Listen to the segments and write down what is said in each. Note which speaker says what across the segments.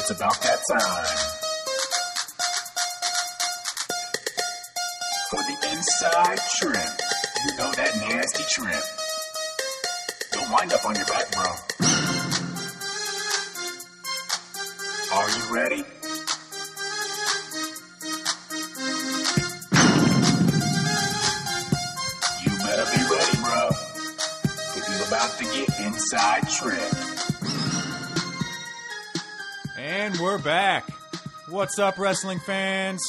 Speaker 1: It's about that time. For the inside trip. You know that nasty trip. Don't wind up on your back, bro. Are you ready? You better be ready, bro. Because you're about to get inside trip.
Speaker 2: And we're back. What's up, wrestling fans?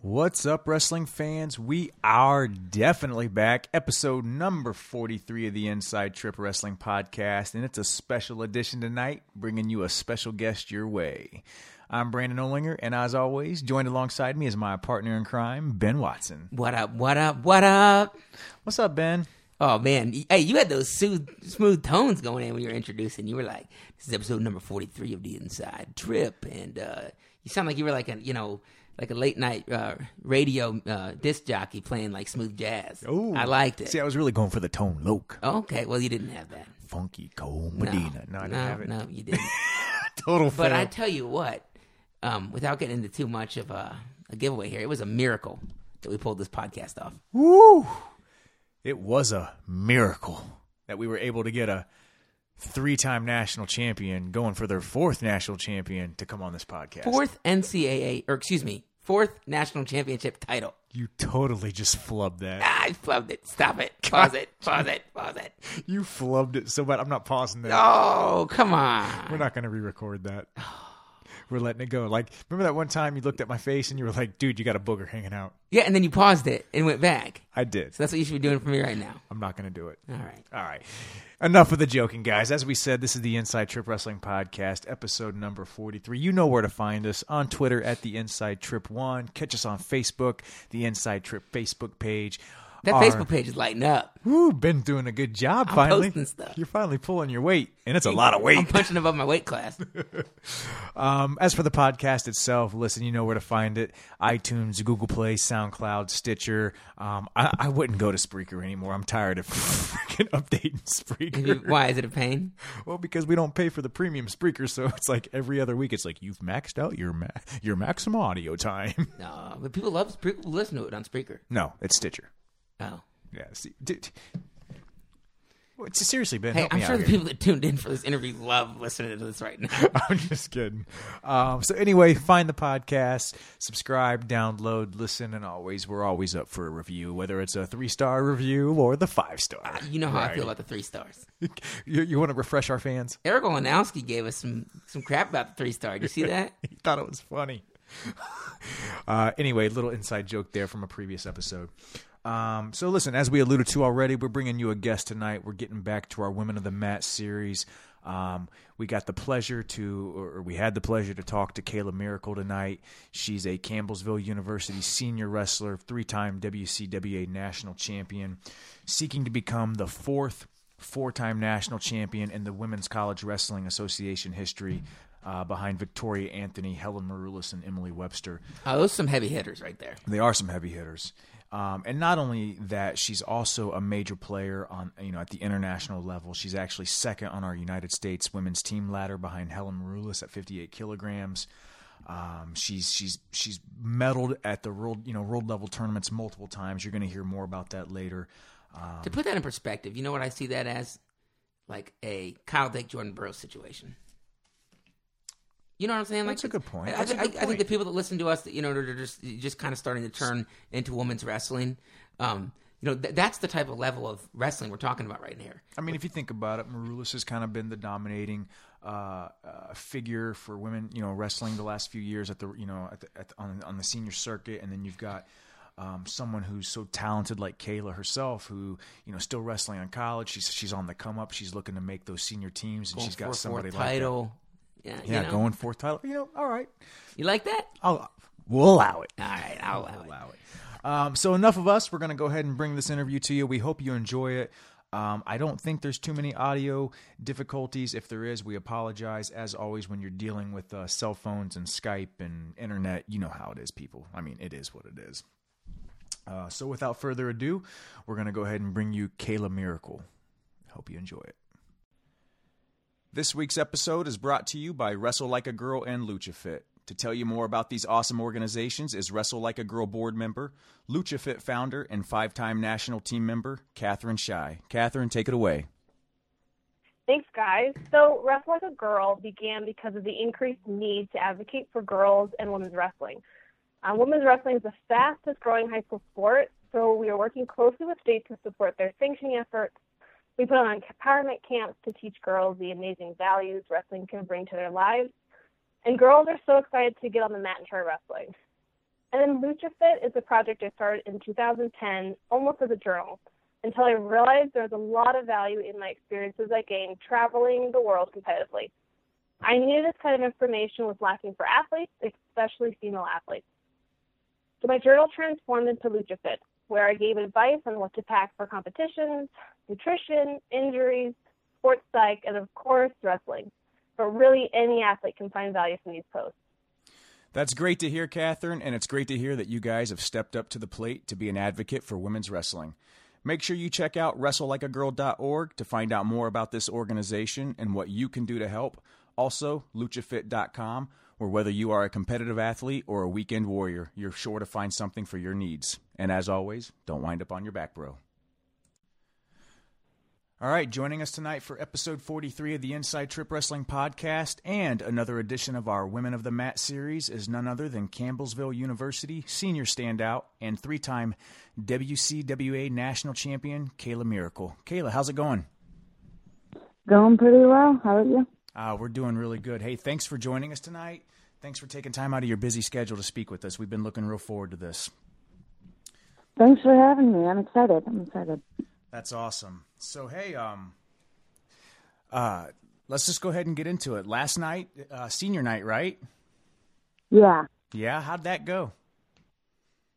Speaker 2: What's up, wrestling fans? We are definitely back. Episode number 43 of the Inside Trip Wrestling Podcast, and it's a special edition tonight, bringing you a special guest your way. I'm Brandon Olinger, and as always, joined alongside me is my partner in crime, Ben Watson.
Speaker 3: What up? What up? What up?
Speaker 2: What's up, Ben?
Speaker 3: Oh man, hey, you had those smooth, smooth tones going in when you were introducing. You were like, "This is episode number forty-three of the Inside Trip," and uh, you sound like you were like a, you know, like a late night uh, radio uh, disc jockey playing like smooth jazz.
Speaker 2: Oh,
Speaker 3: I liked it.
Speaker 2: See, I was really going for the tone loc.
Speaker 3: okay, well, you didn't have that.
Speaker 2: Funky Cold
Speaker 3: No,
Speaker 2: Medina. No, I didn't
Speaker 3: no,
Speaker 2: have it.
Speaker 3: no, you didn't.
Speaker 2: Total
Speaker 3: but
Speaker 2: fail.
Speaker 3: I tell you what, um, without getting into too much of a, a giveaway here, it was a miracle that we pulled this podcast off.
Speaker 2: Woo! It was a miracle that we were able to get a three-time national champion going for their fourth national champion to come on this podcast.
Speaker 3: Fourth NCAA, or excuse me, fourth national championship title.
Speaker 2: You totally just flubbed that.
Speaker 3: Ah, I flubbed it. Stop it. Pause it. Pause it. Pause it.
Speaker 2: You flubbed it so bad. I'm not pausing that.
Speaker 3: Oh, come on.
Speaker 2: We're not going to re-record that. We're letting it go. Like, remember that one time you looked at my face and you were like, "Dude, you got a booger hanging out."
Speaker 3: Yeah, and then you paused it and went back.
Speaker 2: I did.
Speaker 3: So that's what you should be doing for me right now.
Speaker 2: I'm not going to do it.
Speaker 3: All right.
Speaker 2: All right. Enough of the joking, guys. As we said, this is the Inside Trip Wrestling Podcast, episode number 43. You know where to find us on Twitter at the Inside Trip One. Catch us on Facebook, the Inside Trip Facebook page.
Speaker 3: That
Speaker 2: Our-
Speaker 3: Facebook page is lighting up.
Speaker 2: Woo, been doing a good job
Speaker 3: I'm
Speaker 2: finally.
Speaker 3: posting stuff.
Speaker 2: You're finally pulling your weight, and it's a lot of weight.
Speaker 3: I'm punching above my weight class.
Speaker 2: Um, as for the podcast itself, listen, you know where to find it: iTunes, Google Play, SoundCloud, Stitcher. Um, I, I wouldn't go to Spreaker anymore. I'm tired of freaking updating Spreaker.
Speaker 3: Why is it a pain?
Speaker 2: Well, because we don't pay for the premium Spreaker, so it's like every other week. It's like you've maxed out your ma- your maximum audio time.
Speaker 3: No, but people love people listen to it on Spreaker.
Speaker 2: no, it's Stitcher.
Speaker 3: Oh.
Speaker 2: Yeah, see, dude. Well, it's- seriously, Ben.
Speaker 3: Hey,
Speaker 2: help
Speaker 3: I'm
Speaker 2: me
Speaker 3: sure
Speaker 2: out
Speaker 3: the
Speaker 2: here.
Speaker 3: people that tuned in for this interview love listening to this right now.
Speaker 2: I'm just kidding. Um, so anyway, find the podcast, subscribe, download, listen, and always we're always up for a review, whether it's a three star review or the five star.
Speaker 3: You know how I feel about the three stars.
Speaker 2: you, you want to refresh our fans?
Speaker 3: Eric Olenowski gave us some some crap about the three star. Did you see that?
Speaker 2: he thought it was funny. uh, anyway, little inside joke there from a previous episode. Um, so listen, as we alluded to already, we're bringing you a guest tonight. We're getting back to our Women of the Mat series. Um, we got the pleasure to, or we had the pleasure to talk to Kayla Miracle tonight. She's a Campbellsville University senior wrestler, three-time WCWA national champion, seeking to become the fourth four-time national champion in the Women's College Wrestling Association history. Uh, behind Victoria Anthony, Helen Maroulis, and Emily Webster.
Speaker 3: Oh, those are some heavy hitters right there.
Speaker 2: They are some heavy hitters. Um, and not only that, she's also a major player on you know at the international level. She's actually second on our United States women's team ladder behind Helen Maroulis at 58 kilograms. Um, she's she's she's medaled at the world you know world level tournaments multiple times. You're going to hear more about that later. Um,
Speaker 3: To put that in perspective, you know what I see that as? Like a Kyle Dake Jordan Burroughs situation. You know what I'm saying?
Speaker 2: That's
Speaker 3: like,
Speaker 2: a good point.
Speaker 3: I,
Speaker 2: That's a
Speaker 3: I-
Speaker 2: good
Speaker 3: I think the people that listen to us, that, you know, they're just just kind of starting to turn into women's wrestling. Um, you know, th- that's the type of level of wrestling we're talking about right here.
Speaker 2: I mean, if you think about it, Maroulis has kind of been the dominating uh, uh, figure for women, you know, wrestling the last few years at the, you know, at the, at the, on, on the senior circuit, and then you've got um, someone who's so talented like Kayla herself, who you know still wrestling on college. She's she's on the come up. She's looking to make those senior teams, and
Speaker 3: Going
Speaker 2: she's got somebody like
Speaker 3: title.
Speaker 2: That.
Speaker 3: You
Speaker 2: Yeah,
Speaker 3: know?
Speaker 2: going fourth title. You know, all right,
Speaker 3: You like that?
Speaker 2: I'll we'll allow it.
Speaker 3: All right, I'll allow it.
Speaker 2: allow it. Um, so enough of us. We're going to go ahead and bring this interview to you. We hope you enjoy it. Um, I don't think there's too many audio difficulties. If there is, we apologize. As always, when you're dealing with uh, cell phones and Skype and internet, you know how it is, people. I mean, it is what it is. Uh, so without further ado, we're going to go ahead and bring you Kayla Miracle. Hope you enjoy it. This week's episode is brought to you by Wrestle Like a Girl and LuchaFit. To tell you more about these awesome organizations is Wrestle Like a Girl board member, LuchaFit founder, and five time national team member, Katherine Shai. Katherine, take it away.
Speaker 4: Thanks, guys. So, Wrestle Like a Girl began because of the increased need to advocate for girls and women's wrestling. Uh, women's wrestling is the fastest growing high school sport, so we are working closely with states to support their sanctioning efforts. We put on empowerment camps to teach girls the amazing values wrestling can bring to their lives and girls are so excited to get on the mat and try wrestling. And then LuchaFit is a project I started in 2010, almost as a journal, until I realized there was a lot of value in my experiences I gained traveling the world competitively. I knew this kind of information was lacking for athletes, especially female athletes. So my journal transformed into LuchaFit, where I gave advice on what to pack for competitions, nutrition, injuries, sports psych, and of course, wrestling but really any athlete can find value from these posts.
Speaker 2: That's great to hear, Katherine, and it's great to hear that you guys have stepped up to the plate to be an advocate for women's wrestling. Make sure you check out WrestleLikeAGirl.org to find out more about this organization and what you can do to help. Also, LuchaFit.com, where whether you are a competitive athlete or a weekend warrior, you're sure to find something for your needs. And as always, don't wind up on your back, bro. All right, joining us tonight for episode 43 of the Inside Trip Wrestling Podcast and another edition of our Women of the Mat series is none other than Campbellsville University senior standout and three time WCWA national champion, Kayla Miracle. Kayla, how's it going?
Speaker 5: Going pretty well. How are you?
Speaker 2: Uh, we're doing really good. Hey, thanks for joining us tonight. Thanks for taking time out of your busy schedule to speak with us. We've been looking real forward to this.
Speaker 5: Thanks for having me. I'm excited. I'm excited.
Speaker 2: That's awesome. So hey, um, uh, let's just go ahead and get into it. Last night, uh, senior night, right?
Speaker 5: Yeah.
Speaker 2: Yeah. How'd that go?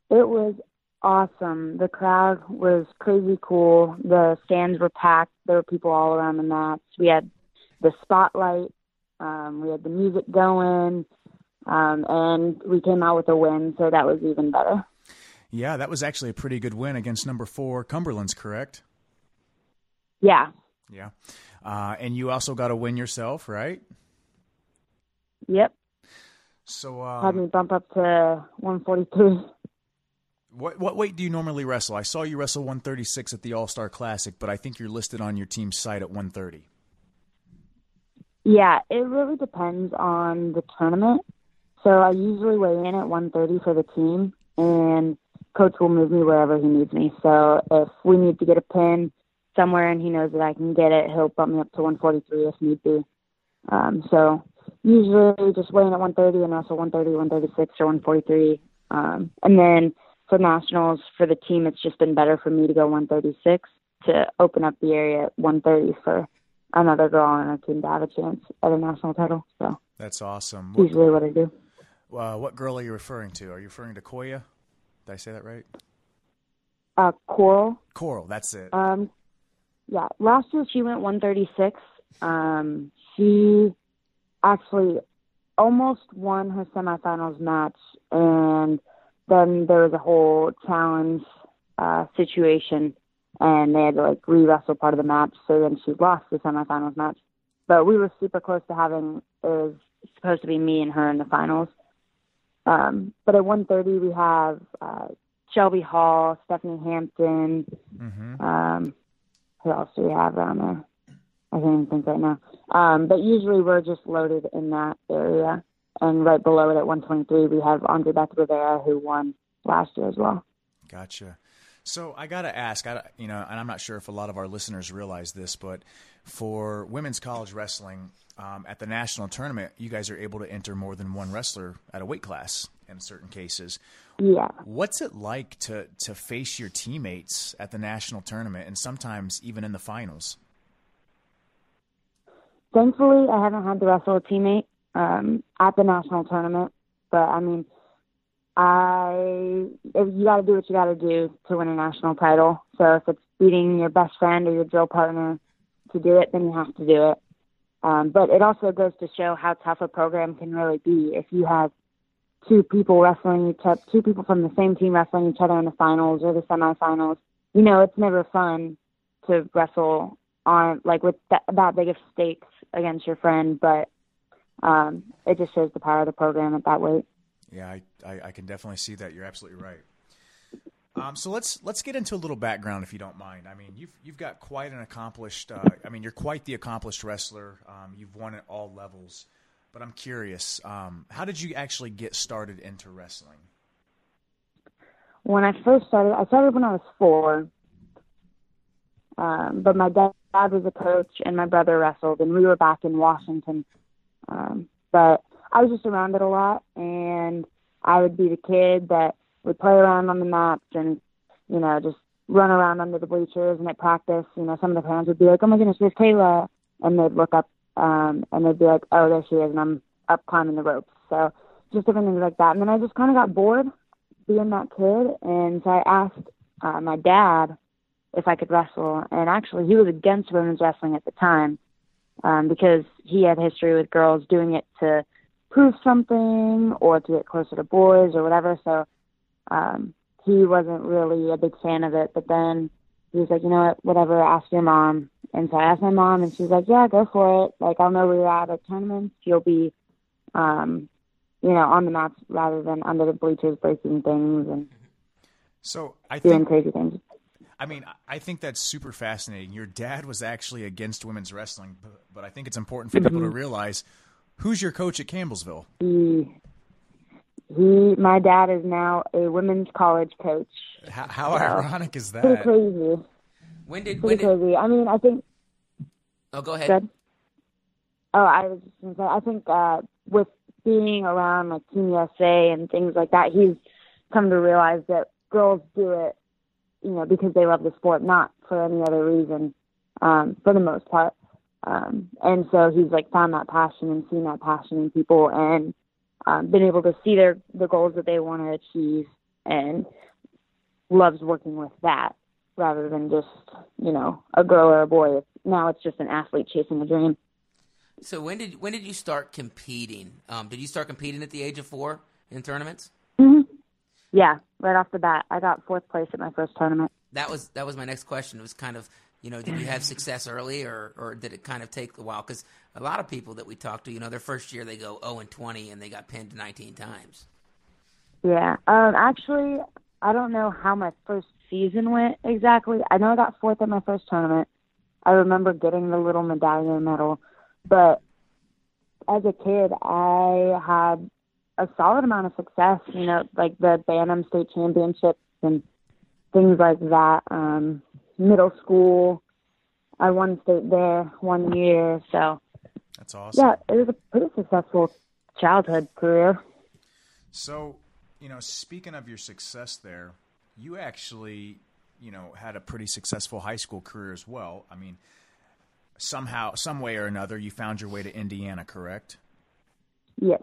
Speaker 5: It was awesome. The crowd was crazy cool. The stands were packed. There were people all around the mats. We had the spotlight. Um, we had the music going, um, and we came out with a win, so that was even better.
Speaker 2: Yeah, that was actually a pretty good win against number four Cumberlands, correct?
Speaker 5: Yeah.
Speaker 2: Yeah. Uh, and you also got a win yourself, right?
Speaker 5: Yep.
Speaker 2: So um,
Speaker 5: had me bump up to 142.
Speaker 2: What what weight do you normally wrestle? I saw you wrestle 136 at the All Star Classic, but I think you're listed on your team's site at 130.
Speaker 5: Yeah, it really depends on the tournament. So I usually weigh in at 130 for the team, and coach will move me wherever he needs me. So if we need to get a pin somewhere and he knows that I can get it, he'll bump me up to 143 if need be. Um, so usually just weighing at 130 and also 130, 136 or 143. Um, and then for nationals, for the team, it's just been better for me to go 136 to open up the area at 130 for another girl on our team to have a chance at a national title. So
Speaker 2: that's awesome.
Speaker 5: Usually what I do.
Speaker 2: Uh, what girl are you referring to? Are you referring to Koya? Did I say that right?
Speaker 5: Uh, Coral.
Speaker 2: Coral, that's it.
Speaker 5: Um, yeah, last year she went 136. Um, she actually almost won her semifinals match, and then there was a whole challenge uh, situation, and they had to like re-wrestle part of the match. So then she lost the semifinals match. But we were super close to having it was supposed to be me and her in the finals. Um, but at 1:30 we have uh, Shelby Hall, Stephanie Hampton. Mm-hmm. Um, who else do we have around there? I can't even think right now. Um, but usually we're just loaded in that area. And right below it at 123, we have Andre Beth Rivera, who won last year as well.
Speaker 2: Gotcha. So I got to ask, I, you know, and I'm not sure if a lot of our listeners realize this, but for women's college wrestling um, at the national tournament, you guys are able to enter more than one wrestler at a weight class in certain cases.
Speaker 5: Yeah.
Speaker 2: What's it like to to face your teammates at the national tournament and sometimes even in the finals?
Speaker 5: Thankfully, I haven't had to wrestle a teammate um, at the national tournament, but I mean, I you got to do what you got to do to win a national title. So if it's beating your best friend or your drill partner to do it, then you have to do it. Um, but it also goes to show how tough a program can really be if you have two people wrestling each other, two people from the same team wrestling each other in the finals or the semifinals. You know, it's never fun to wrestle on like with that, that big of stakes against your friend, but um, it just shows the power of the program at that weight.
Speaker 2: Yeah, I, I, I can definitely see that. You're absolutely right. Um, so let's let's get into a little background, if you don't mind. I mean, you've you've got quite an accomplished. Uh, I mean, you're quite the accomplished wrestler. Um, you've won at all levels. But I'm curious, um, how did you actually get started into wrestling?
Speaker 5: When I first started, I started when I was four. Um, but my dad, dad was a coach, and my brother wrestled, and we were back in Washington. Um, but I was just around it a lot, and I would be the kid that would play around on the mats and, you know, just run around under the bleachers. And at practice, you know, some of the parents would be like, "Oh my goodness, there's Kayla," and they'd look up, um, and they'd be like, "Oh, there she is," and I'm up climbing the ropes. So just different things like that. And then I just kind of got bored being that kid, and so I asked uh, my dad if I could wrestle, and actually he was against women's wrestling at the time um, because he had history with girls doing it to prove something or to get closer to boys or whatever. So um, he wasn't really a big fan of it. But then he was like, you know what, whatever, ask your mom. And so I asked my mom, and she's like, yeah, go for it. Like, I'll know where you're at at tournaments. You'll be, um, you know, on the mats rather than under the bleachers breaking things and
Speaker 2: So I
Speaker 5: doing
Speaker 2: think
Speaker 5: crazy things.
Speaker 2: I mean, I think that's super fascinating. Your dad was actually against women's wrestling, but, but I think it's important for people to realize who's your coach at Campbellsville.
Speaker 5: He, he, my dad is now a women's college coach.
Speaker 2: How, how ironic is
Speaker 5: Pretty
Speaker 2: that?
Speaker 5: crazy.
Speaker 3: When did when did?
Speaker 5: crazy. I mean, I think
Speaker 3: Oh, go ahead.
Speaker 5: Good. Oh, I was just gonna say, I think uh, with being around like Team USA and things like that, he's come to realize that girls do it, you know, because they love the sport, not for any other reason, um, for the most part. Um, and so he's like found that passion and seen that passion in people and um, been able to see their the goals that they want to achieve and loves working with that rather than just you know a girl or a boy. Now it's just an athlete chasing a dream.
Speaker 3: So when did when did you start competing? Um, did you start competing at the age of four in tournaments?
Speaker 5: Yeah, right off the bat, I got fourth place at my first tournament.
Speaker 3: That was that was my next question. It was kind of you know did you have success early or or did it kind of take a while? Because a lot of people that we talk to, you know, their first year they go zero and twenty and they got pinned nineteen times.
Speaker 5: Yeah, um, actually, I don't know how my first season went exactly. I know I got fourth at my first tournament. I remember getting the little medallion medal, but as a kid, I had a solid amount of success. You know, like the Bantam State Championships and things like that. Um, middle school, I won state there one year. So
Speaker 2: That's awesome.
Speaker 5: yeah, it was a pretty successful childhood career.
Speaker 2: So, you know, speaking of your success there, you actually, you know, had a pretty successful high school career as well. I mean, somehow, some way or another, you found your way to Indiana, correct?
Speaker 5: Yes.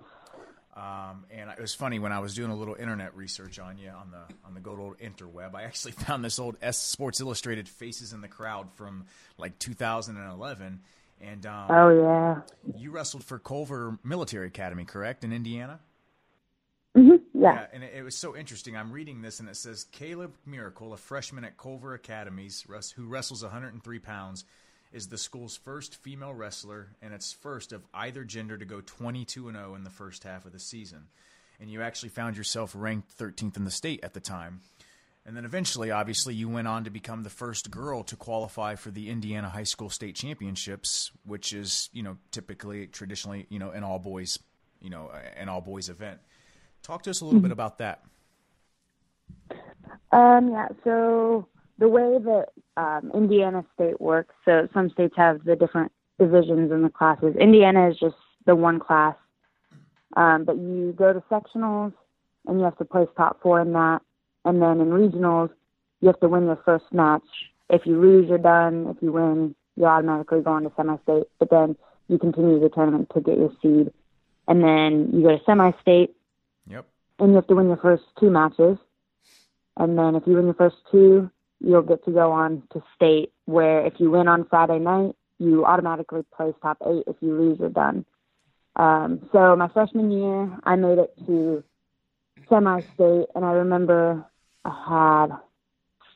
Speaker 2: Um, and it was funny when I was doing a little internet research on you on the on the good old interweb. I actually found this old S Sports Illustrated Faces in the Crowd from like 2011, and um,
Speaker 5: Oh yeah.
Speaker 2: you wrestled for Culver Military Academy, correct, in Indiana?
Speaker 5: hmm
Speaker 2: Yeah,
Speaker 5: Yeah.
Speaker 2: and it, it was so interesting. I'm reading this, and it says Kayla Miracle, a freshman at Culver Academies, who wrestles 103 pounds, is the school's first female wrestler, and its first of either gender to go 22 and 0 in the first half of the season. And you actually found yourself ranked 13th in the state at the time. And then eventually, obviously, you went on to become the first girl to qualify for the Indiana High School State Championships, which is, you know, typically, traditionally, you know, an all boys, you know, an all boys event. Talk to us a little bit about that.
Speaker 5: Um, yeah, so the way that um, Indiana State works, so some states have the different divisions in the classes. Indiana is just the one class, um, but you go to sectionals and you have to place top four in that, and then in regionals you have to win your first match. If you lose, you're done. If you win, you automatically go on to semi-state. But then you continue the tournament to get your seed, and then you go to semi-state,
Speaker 2: Yep.
Speaker 5: and you have to win your first two matches. And then if you win your first two, you'll get to go on to state, where if you win on Friday night, you automatically place top eight. If you lose, you're done. Um, so my freshman year, I made it to semi-state, and I remember I had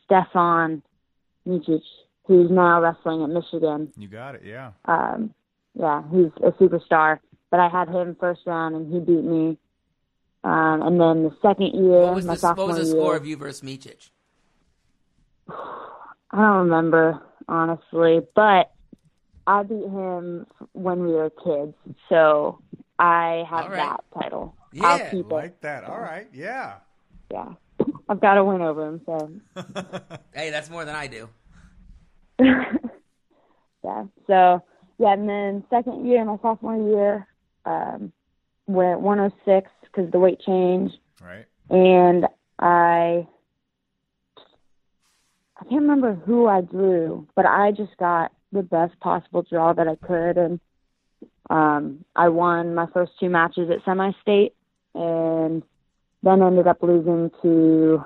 Speaker 5: Stevan Micic who's now wrestling at Michigan.
Speaker 2: You got it. Yeah.
Speaker 5: Um, yeah, he's a superstar. But I had him first round, and he beat me. Um, and then the second year,
Speaker 3: What was
Speaker 5: my
Speaker 3: the, what
Speaker 5: sophomore
Speaker 3: was the
Speaker 5: year,
Speaker 3: score of you versus Micic?
Speaker 5: I don't remember honestly, but I beat him when we were kids, so I have
Speaker 3: right.
Speaker 5: that title.
Speaker 3: Yeah,
Speaker 5: I'll keep it.
Speaker 2: Like that. All right. Yeah.
Speaker 5: Yeah, I've got to win over him. So
Speaker 3: Hey, that's more than I do.
Speaker 5: yeah, so yeah, and then second year, my sophomore year, um, went 106 because the weight changed,
Speaker 2: Right.
Speaker 5: and I I can't remember who I drew, but I just got the best possible draw that I could, and um, I won my first two matches at semi-state, and then ended up losing to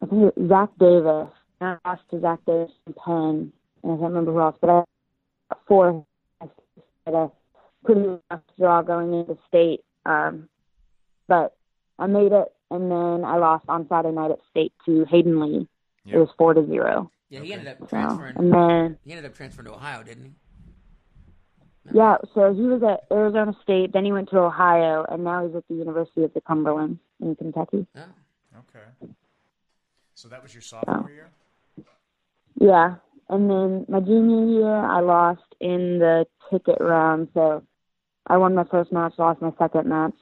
Speaker 5: I think it was Zach Davis. I lost to Zach Davis in Penn, and I can't remember who else, but I got four. I had rough draw going into state, um, but I made it, and then I lost on Saturday night at state to Hayden Lee.
Speaker 2: Yep.
Speaker 5: It was four to zero.
Speaker 3: Yeah, he
Speaker 2: Okay.
Speaker 3: ended up
Speaker 5: So,
Speaker 3: transferring.
Speaker 5: and then
Speaker 3: He ended up transferring to Ohio, didn't he?
Speaker 5: yeah, so he was at Arizona State, then he went to Ohio, and now he's at the University of the Cumberland in Kentucky.
Speaker 3: Oh.
Speaker 2: Okay. So that was your sophomore year.
Speaker 5: Yeah, and then my junior year, I lost in the ticket round. So I won my first match, lost my second match.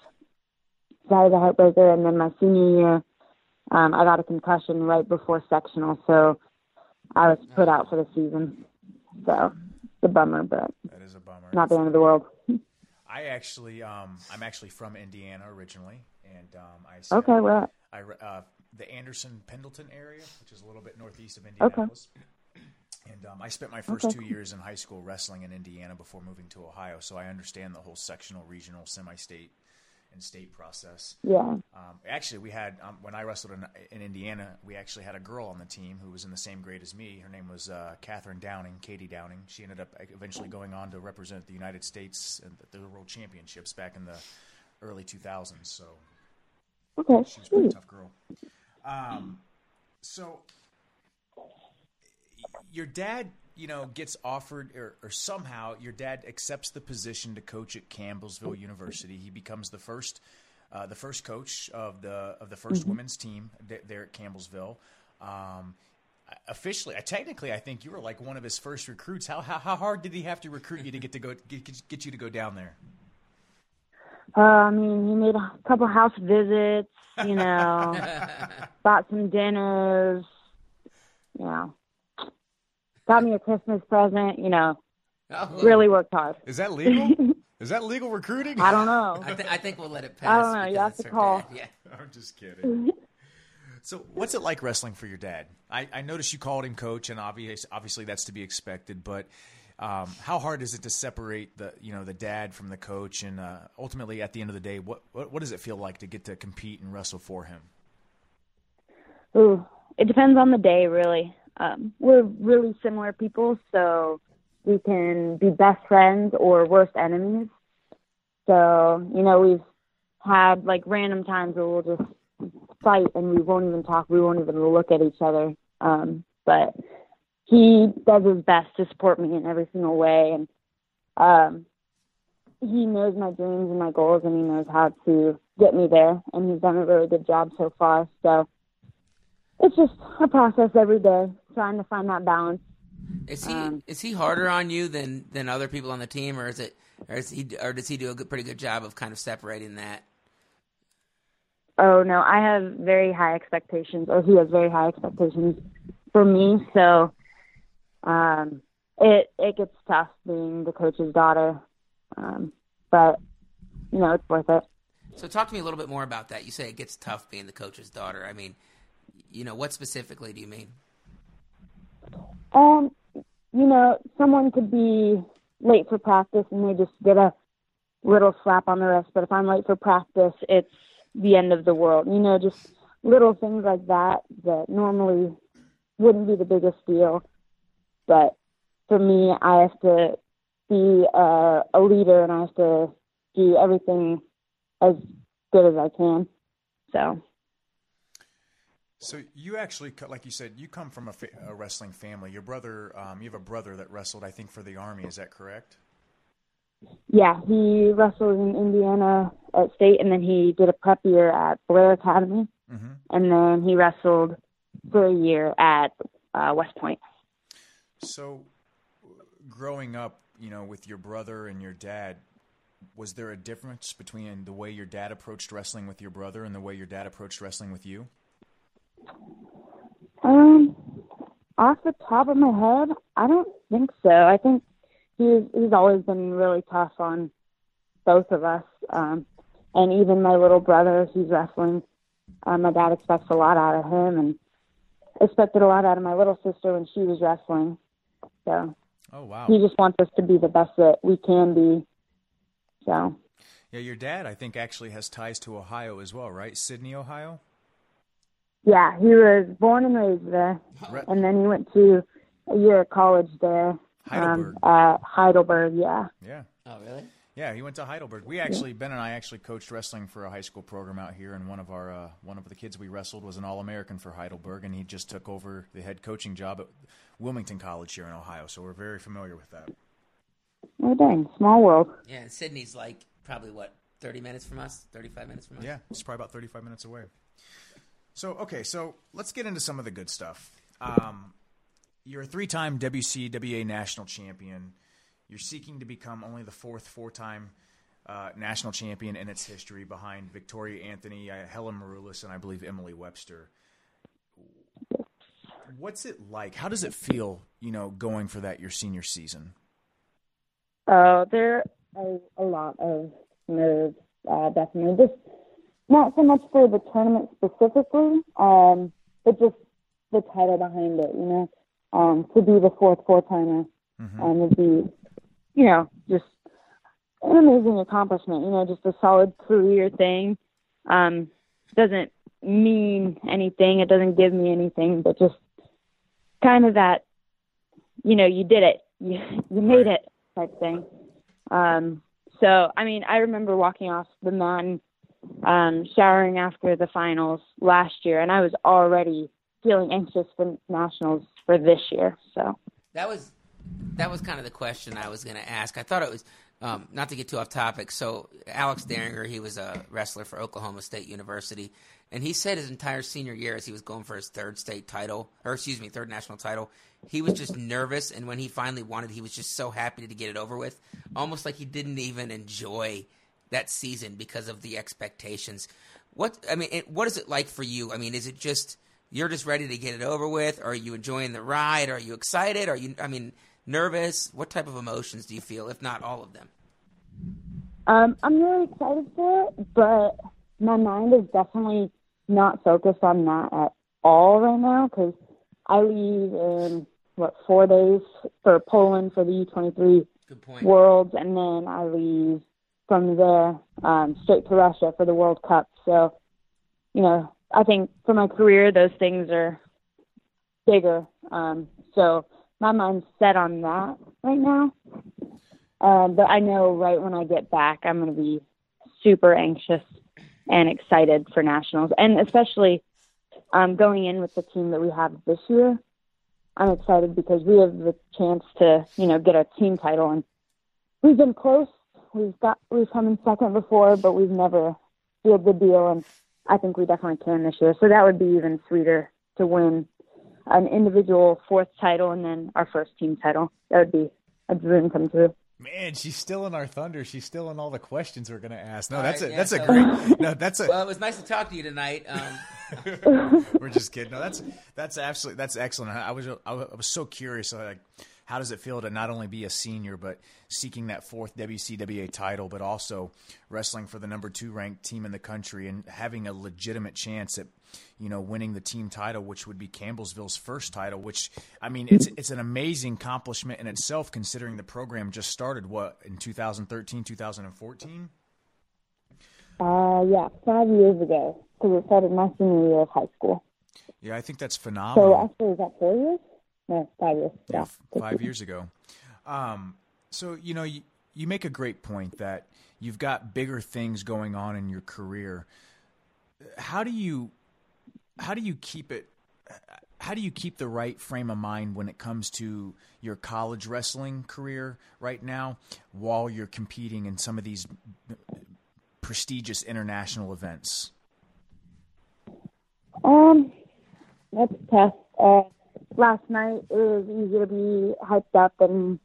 Speaker 5: That was a heartbreaker. And then my senior year, um, I got a concussion right before sectional, so I was put out for the season. So it's a bummer, but
Speaker 2: That is a bummer.
Speaker 5: not the end of the world.
Speaker 2: I actually, um, I'm actually from Indiana originally, and um, I spent-
Speaker 5: Okay, well,
Speaker 2: I uh, the Anderson Pendleton area, which is a little bit northeast of Indianapolis. And um, I spent my first
Speaker 5: Okay.
Speaker 2: two years in high school wrestling in Indiana before moving to Ohio, so I understand the whole sectional, regional, semi-state, and state process.
Speaker 5: yeah.
Speaker 2: Um, actually, we had um, when I wrestled in, in Indiana, we actually had a girl on the team who was in the same grade as me. Her name was uh, Catherine Downing, Katie Downing. She ended up eventually going on to represent the United States at the World Championships back in the early 2000s. So
Speaker 5: Okay,
Speaker 2: she was a pretty tough girl. Um, so your dad, you know, gets offered, or, or somehow your dad accepts the position to coach at Campbellsville University. He becomes the first, uh, the first coach of the of the 1st women's team th- there at Campbellsville. Um, officially, uh, technically, I think you were like one of his first recruits. How, how how hard did he have to recruit you to get to go get, get you to go down there?
Speaker 5: Uh, I mean, he made a couple house visits, you know, bought some dinners, you know, got me a Christmas present, you know,
Speaker 3: Oh,
Speaker 5: really worked hard.
Speaker 2: Is that legal? Is that legal recruiting?
Speaker 5: I don't know.
Speaker 3: I, th- I think we'll let it pass.
Speaker 5: I don't know. You have to call.
Speaker 3: Dad. Yeah,
Speaker 2: I'm just kidding. so, what's it like wrestling for your dad? I, I noticed you called him coach, and obvious, obviously that's to be expected. But um, how hard is it to separate the you know the dad from the coach, and uh, ultimately at the end of the day, what, what what does it feel like to get to compete and wrestle for him?
Speaker 5: Ooh, it depends on the day, really. Um, we're really similar people, so we can be best friends or worst enemies. So, you know, we've had like random times where we'll just fight and we won't even talk, we won't even look at each other. Um, but he does his best to support me in every single way, and um, he knows my dreams and my goals, and he knows how to get me there, and he's done a really good job so far. So it's just a process every day, trying to find that balance.
Speaker 3: Is he
Speaker 5: Um,
Speaker 3: is he harder on you than than other people on the team, or is it, or is he, or does he do a good, pretty good job of kind of separating that?
Speaker 5: Oh no, I have very high expectations, or he has very high expectations for me. So um, it it gets tough being the coach's daughter, um, but you know it's worth it.
Speaker 3: So talk to me a little bit more about that. You say it gets tough being the coach's daughter. I mean, you know, what specifically do you mean?
Speaker 5: Um, you know, someone could be late for practice and they just get a little slap on the wrist. But if I'm late for practice, it's the end of the world. You know, just little things like that that normally wouldn't be the biggest deal. But for me, I have to be a, a leader and I have to do everything as good as I can. So
Speaker 2: So you actually, like you said, you come from a, fa- a wrestling family. Your brother, um, you have a brother that wrestled, I think, for the army. Is that correct?
Speaker 5: Yeah, he wrestled in Indiana at state, and then he did a prep year at Blair Academy,
Speaker 2: Mm-hmm.
Speaker 5: and then he wrestled for a year at uh, West Point.
Speaker 2: So, growing up, you know, with your brother and your dad, was there a difference between the way your dad approached wrestling with your brother and the way your dad approached wrestling with you?
Speaker 5: Um, off the top of my head, I don't think so. I think he's he's always been really tough on both of us, um, and even my little brother. He's wrestling. Uh, my dad expects a lot out of him, and expected a lot out of my little sister when she was wrestling. So
Speaker 2: Oh wow!
Speaker 5: he just wants us to be the best that we can be. So
Speaker 2: Yeah, your dad, I think, actually has ties to Ohio as well, right? Sidney, Ohio.
Speaker 5: Yeah, he was born and raised there,
Speaker 2: Re-
Speaker 5: and then he went to a year of college there.
Speaker 2: Heidelberg.
Speaker 5: Um, at Heidelberg, yeah.
Speaker 2: Yeah.
Speaker 3: Oh, really?
Speaker 2: Yeah, he went to Heidelberg. We actually Ben and I actually coached wrestling for a high school program out here, and one of our uh, one of the kids we wrestled was an All American for Heidelberg, and he just took over the head coaching job at Wilmington College here in Ohio. So we're very familiar with that.
Speaker 5: Oh dang, small world.
Speaker 3: Yeah, Sidney's like probably what thirty minutes from us, thirty-five minutes from us.
Speaker 2: Yeah, it's probably about thirty five minutes away. So okay, so let's get into some of the good stuff. Um, you're a three time WCWA national champion. You're seeking to become only the fourth four time uh, national champion in its history, behind Victoria Anthony, uh, Helen Maroulis, and I believe Emily Webster. What's it like? How does it feel, you know, going for that your senior season?
Speaker 5: Uh, there are a lot of nerves, uh, definitely. Just not so much for the tournament specifically, um, but just the title behind it. You know, um, to be the fourth four timer um, would be, you know, just an amazing accomplishment. You know, just a solid career thing. Um, doesn't mean anything. It doesn't give me anything, but just kind of that, you know, you did it. You you made it type thing. Um, so, I mean, I remember walking off the mountain, um, showering after the finals last year, and I was already feeling anxious for nationals for this year. So,
Speaker 3: That was that was kind of the question I was going to ask. I thought it was um, not to get too off topic. So Alex Dieringer, he was a wrestler for Oklahoma State University, and he said his entire senior year, as he was going for his third state title, or excuse me, third national title, he was just nervous. And when he finally won it, he was just so happy to get it over with, almost like he didn't even enjoy that season because of the expectations. What I mean, it, what is it like for you? I mean, is it just you're just ready to get it over with? Or Are you enjoying the ride? Are you excited? Are you, I mean, nervous? What type of emotions do you feel, if not all of them?
Speaker 5: um, I'm really excited for it, but my mind is definitely not focused on that at all right now because I leave in what four days for Poland for the U23
Speaker 3: Good point.
Speaker 5: Worlds, and then I leave from there um, straight to Russia for the World Cup. So, you know, I think for my career, those things are bigger. Um, so my mind's set on that right now. Um, but I know right when I get back, I'm going to be super anxious and excited for nationals, and especially um, going in with the team that we have this year. I'm excited because we have the chance to, you know, get a team title, and we've been close. We've got we've come in second before, but we've never sealed the deal, and I think we definitely can this year. So that would be even sweeter to win an individual fourth title and then our first team title. That would be a dream come true.
Speaker 2: Man, she's still in our thunder. She's still in all the questions we're going to ask. No, that's
Speaker 3: right,
Speaker 2: a
Speaker 3: yeah,
Speaker 2: that's a great. No, that's a.
Speaker 3: Well, it was nice to talk to you tonight. Um,
Speaker 2: We're just kidding. No, that's that's absolutely that's excellent. I was I was so curious. Uh, like, how does it feel to not only be a senior but seeking that fourth WCWA title, but also wrestling for the number two ranked team in the country and having a legitimate chance at you know winning the team title, which would be Campbellsville's first title. Which I mean, it's it's an amazing accomplishment in itself, considering the program just started what in 2013, 2014.
Speaker 5: Uh, yeah, five years ago because it started my senior year of high school.
Speaker 2: Yeah, I think that's phenomenal.
Speaker 5: So actually, is that four years? No, five years. Yeah.
Speaker 2: f- five years ago. Um, so you know, you, you make a great point that you've got bigger things going on in your career. How do you how do you keep it? How do you keep the right frame of mind when it comes to your college wrestling career right now, while you're competing in some of these prestigious international events?
Speaker 5: Um, that's tough. Uh, last night it was easy to be hyped up and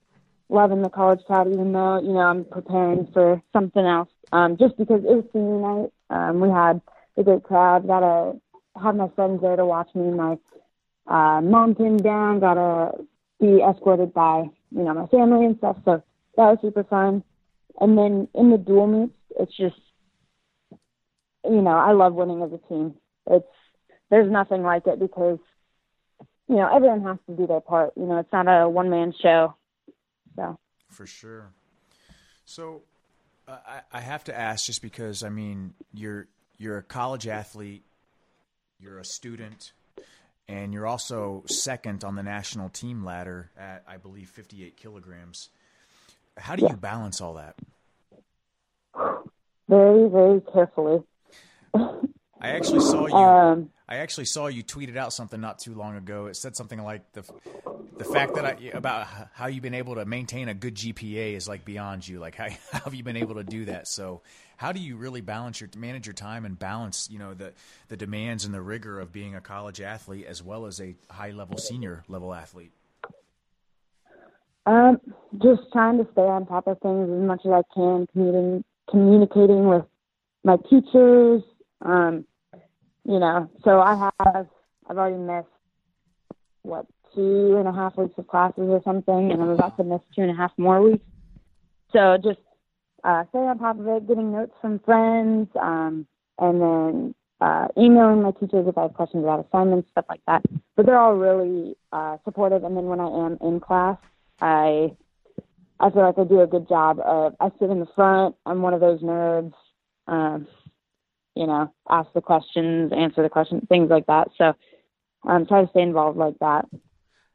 Speaker 5: loving the college crowd, even though you know I'm preparing for something else. Um, just because it was senior night, um, we had a great crowd. Got to have my friends there to watch me. My uh, mom came down. Got to be escorted by you know my family and stuff. So that was super fun. And then in the dual meets, it's just you know I love winning as a team. It's there's nothing like it because you know everyone has to do their part. You know it's not a one man show. So
Speaker 2: for sure. So uh, I, I have to ask, just because I mean you're you're a college athlete, you're a student, and you're also second on the national team ladder at I believe 58 kilograms. How do you balance all that?
Speaker 5: Very, very carefully.
Speaker 2: I actually saw you. Um, I actually saw you tweeted out something not too long ago. It said something like the the fact that I about how you've been able to maintain a good GPA is like beyond you. Like how, how have you been able to do that? So how do you really balance your manage your time and balance you know the the demands and the rigor of being a college athlete as well as a high level senior level athlete?
Speaker 5: Um, just trying to stay on top of things as much as I can, communicating communicating with my teachers. Um, you know, so I have I've already missed what two and a half weeks of classes or something, and I'm about to miss two and a half more weeks. So just uh, staying on top of it, getting notes from friends, um, and then uh, emailing my teachers if I have questions about assignments, stuff like that. But they're all really uh, supportive. And then when I am in class, I I feel like I do a good job of I sit in the front. I'm one of those nerds. Um, you know, ask the questions, answer the questions, things like that. So um, try to stay involved like that.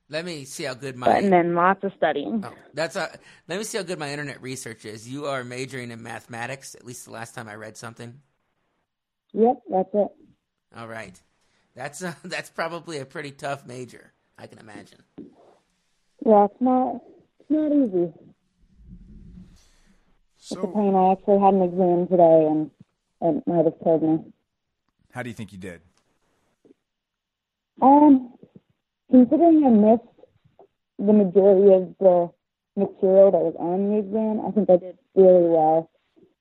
Speaker 3: Let me see how good my
Speaker 5: and then lots of studying.
Speaker 3: Oh, that's a, let me see how good my internet research is. You are majoring in mathematics, at least the last time I read something.
Speaker 5: Yep, that's it.
Speaker 3: All right, that's a, that's probably a pretty tough major. I can imagine.
Speaker 5: Yeah, it's not it's not easy. So, it's a pain. I actually had an exam today, and it might have killed me.
Speaker 2: How do you think you did?
Speaker 5: Um, considering I missed the majority of the material that was on the exam, I think I did really well.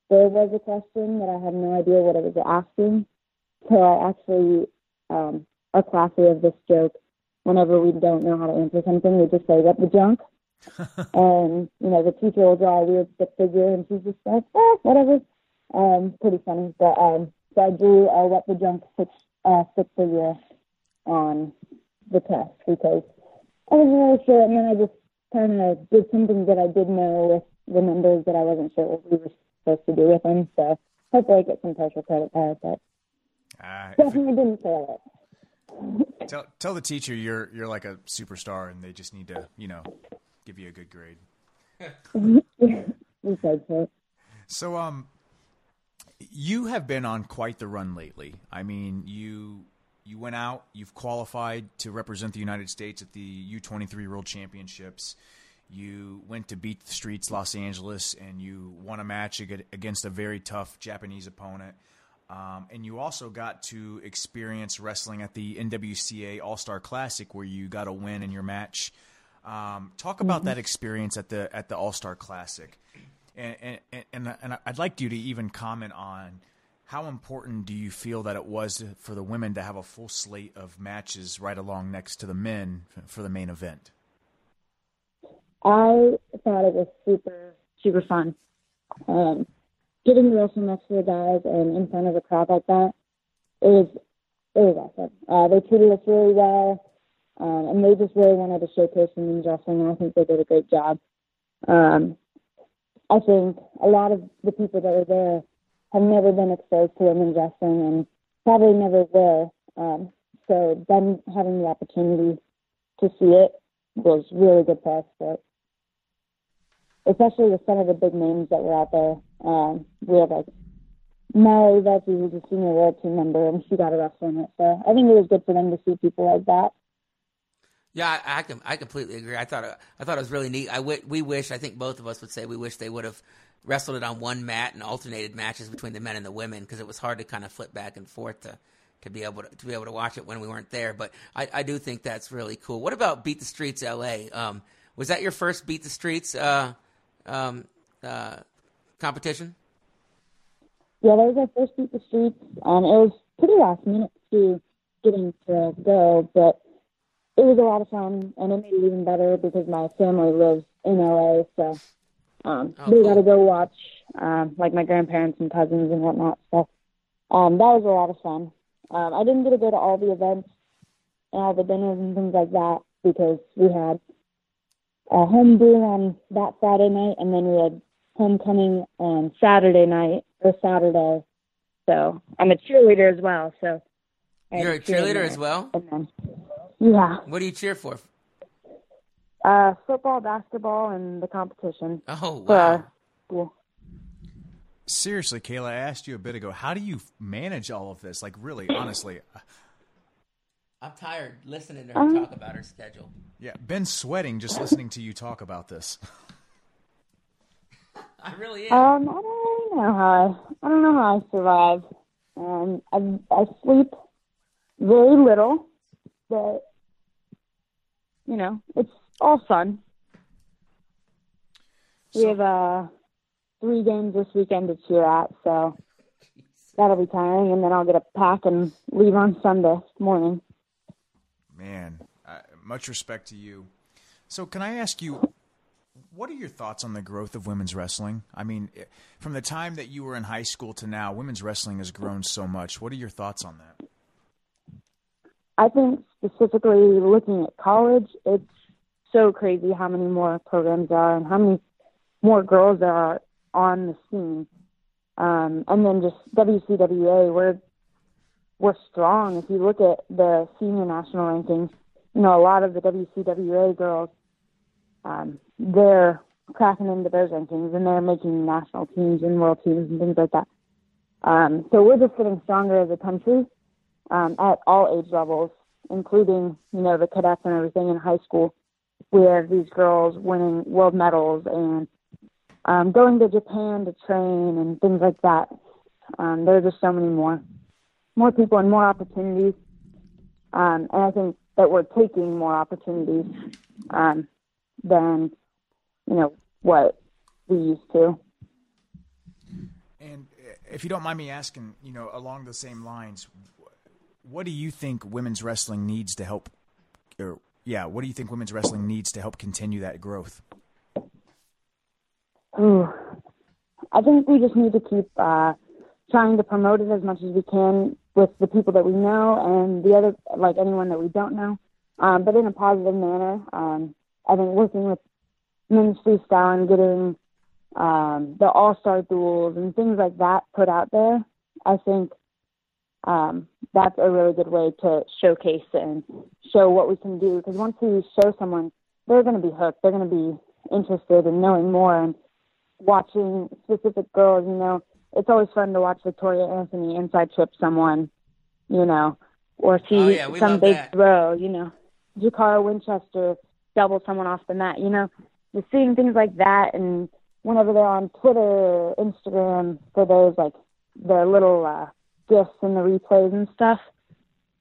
Speaker 5: There was a question that I had no idea what it was asking, so I actually um, are classy of this joke. Whenever we don't know how to answer something, we just say "what the junk," and you know the teacher will draw a weird stick figure, and she's just like, "eh, whatever." Um, pretty funny. But um, so I drew a what the junk six uh, six figure on the test because I wasn't really sure, and then I just kind of did something that I did know with the numbers that I wasn't sure what we were supposed to do with them. So hopefully I get some partial credit there, but uh, definitely it, didn't fail
Speaker 2: it. tell tell the teacher you're you're like a superstar, and they just need to you know give you a good grade. so um you have been on quite the run lately. I mean, you you went out, you've qualified to represent the United States at the U23 World Championships. You went to beat the streets Los Angeles and you won a match against a very tough Japanese opponent. Um, and you also got to experience wrestling at the NWCA All Star Classic, where you got a win in your match. Um, talk about mm-hmm. that experience at the at the All Star Classic and, and, and, I'd like you to even comment on how important do you feel that it was for the women to have a full slate of matches right along next to the men for the main event?
Speaker 5: I thought it was super, super fun. Um, getting to wrestle next to the guys and in front of a crowd like that, it was, it was awesome. Uh, they treated us really well, um, and they just really wanted to showcase women's wrestling, and I think they did a great job. Um, I think a lot of the people that were there have never been exposed to women's wrestling and probably never will. Um, so them having the opportunity to see it was really good for us. But especially with some of the big names that were out there, um, we had like Molly Vesey was a senior world team member, and she got a wrestle in it. So I think it was good for them to see people like that.
Speaker 3: Yeah, I, I can I completely agree. I thought it, I thought it was really neat. I w- we wish I think both of us would say we wish they would have wrestled it on one mat and alternated matches between the men and the women because it was hard to kind of flip back and forth to to be able to, to be able to watch it when we weren't there. But I, I do think that's really cool. What about Beat the Streets LA? Um, was that your first Beat the Streets uh, um, uh, competition?
Speaker 5: Yeah, that was our first beat the streets. Um, it was pretty last minute to getting to go, but it was a lot of fun, and it made it even better because my family lives in LA, so um,
Speaker 3: Oh,
Speaker 5: we got to go watch, um, like my grandparents and cousins and whatnot. So um, that was a lot of fun. Um, I didn't get to go to all the events and all the dinners and things like that because we had a home brew on that Friday night, and then we had homecoming on Saturday night or Saturday. So I'm a cheerleader as well. So
Speaker 3: You're a cheerleader as well.
Speaker 5: And then, yeah,
Speaker 3: What do you cheer for?
Speaker 5: uh, football, basketball, and the competition
Speaker 3: Oh
Speaker 5: for
Speaker 3: wow!
Speaker 5: our school.
Speaker 2: Seriously, Kayla, I asked you a bit ago. How do you manage all of this? Like, really, honestly,
Speaker 3: I'm tired listening to her
Speaker 5: Um,
Speaker 3: talk about her schedule.
Speaker 2: yeah. been sweating just listening to you talk about this.
Speaker 3: I really am.
Speaker 5: Um, I don't really know how I, I don't know how I survive. Um, I I sleep very little, but you know it's all fun. We have uh three games this weekend to cheer at, so that'll be tiring. And then I'll get a pack and leave on Sunday morning.
Speaker 2: Man, uh, much respect to you. So, can I ask you, what are your thoughts on the growth of women's wrestling? I mean, from the time that you were in high school to now, women's wrestling has grown so much. What are your thoughts on that?
Speaker 5: I think specifically looking at college, it's so crazy how many more programs there are and how many more girls there are on the scene. Um, and then just WCWA, we're we're strong. If you look at the senior national rankings, you know a lot of the WCWA girls, um, they're cracking into those rankings and they're making national teams and world teams and things like that. Um, so we're just getting stronger as a country um, at all age levels, including you know the cadets and everything in high school. We have these girls winning world medals and um, going to Japan to train and things like that. Um, there are just so many more, more people and more opportunities. Um, and I think that we're taking more opportunities um, than you know what we used to.
Speaker 2: And if you don't mind me asking, you know, along the same lines, what do you think women's wrestling needs to help, or yeah, what do you think women's wrestling needs to help continue that growth?
Speaker 5: Ooh, I think we just need to keep uh, trying to promote it as much as we can with the people that we know and the other, like anyone that we don't know, um, but in a positive manner. Um, I think working with men's freestyle and getting um, the all star duels and things like that put out there, I think um, that's a really good way to showcase and show what we can do. Because once you show someone, they're going to be hooked. They're going to be interested in knowing more and watching specific girls. You know, it's always fun to watch Victoria Anthony inside trip someone, you know, or see
Speaker 3: Oh, yeah,
Speaker 5: some big
Speaker 3: that.
Speaker 5: throw. You know, Jacarra Winchester double someone off the mat. You know, just seeing things like that, and whenever they're on Twitter, Instagram, for those like the little uh, gifs and the replays and stuff.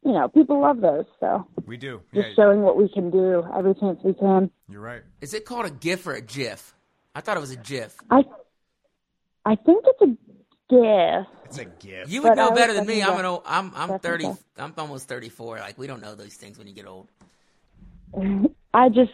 Speaker 5: You know, people love those. So
Speaker 2: We do.
Speaker 5: just
Speaker 2: Yeah,
Speaker 5: showing what we can do every chance we can.
Speaker 2: you're right.
Speaker 3: Is it called a GIF or a GIF? I thought it was a GIF.
Speaker 5: I I think it's a GIF.
Speaker 2: It's a GIF.
Speaker 3: You would
Speaker 5: But
Speaker 3: know
Speaker 5: was
Speaker 3: better than me. I'm an
Speaker 5: that-
Speaker 3: old, I'm I'm
Speaker 5: that's
Speaker 3: thirty. I'm almost thirty four. Like we don't know those things when you get old.
Speaker 5: I just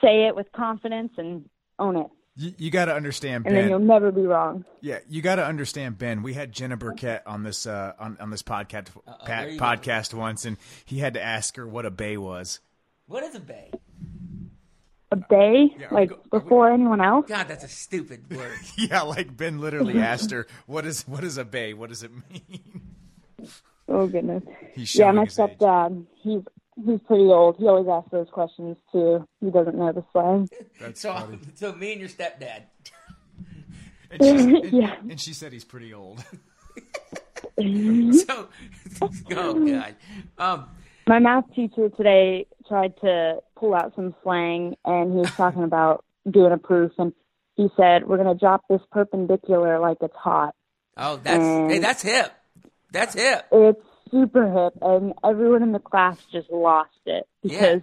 Speaker 5: say it with confidence and own it,
Speaker 2: You, you got to understand, Ben.
Speaker 5: and then you'll never be wrong.
Speaker 2: Yeah, you got to understand, Ben. We had Jenna Burkett on this uh, on on this podcast
Speaker 3: Uh-oh,
Speaker 2: pat,
Speaker 3: there go.
Speaker 2: podcast once, and he had to ask her what a bay was.
Speaker 3: What is a bay?
Speaker 5: A bay,
Speaker 2: Yeah, are we
Speaker 5: like
Speaker 2: go- are we-
Speaker 5: before anyone else.
Speaker 3: God, that's a stupid word.
Speaker 2: Yeah, like Ben literally asked her, "What is what is a bay? What does it mean?"
Speaker 5: Oh goodness.
Speaker 2: He's
Speaker 5: Yeah,
Speaker 2: showing
Speaker 5: my
Speaker 2: his age.
Speaker 5: stepdad. He's he's pretty old. He always asks those questions too. He doesn't know the slang.
Speaker 2: That's
Speaker 3: so
Speaker 2: funny.
Speaker 3: so me and your stepdad.
Speaker 2: And she, and,
Speaker 5: Yeah.
Speaker 2: and she said he's pretty old.
Speaker 3: so, oh god. Um,
Speaker 5: My math teacher today tried to pull out some slang, and he was talking about doing a proof, and he said, "We're going to drop this perpendicular like it's hot."
Speaker 3: oh, that's
Speaker 5: Mm.
Speaker 3: hey, that's hip. That's hip.
Speaker 5: It's super hip, and everyone in the class just lost it because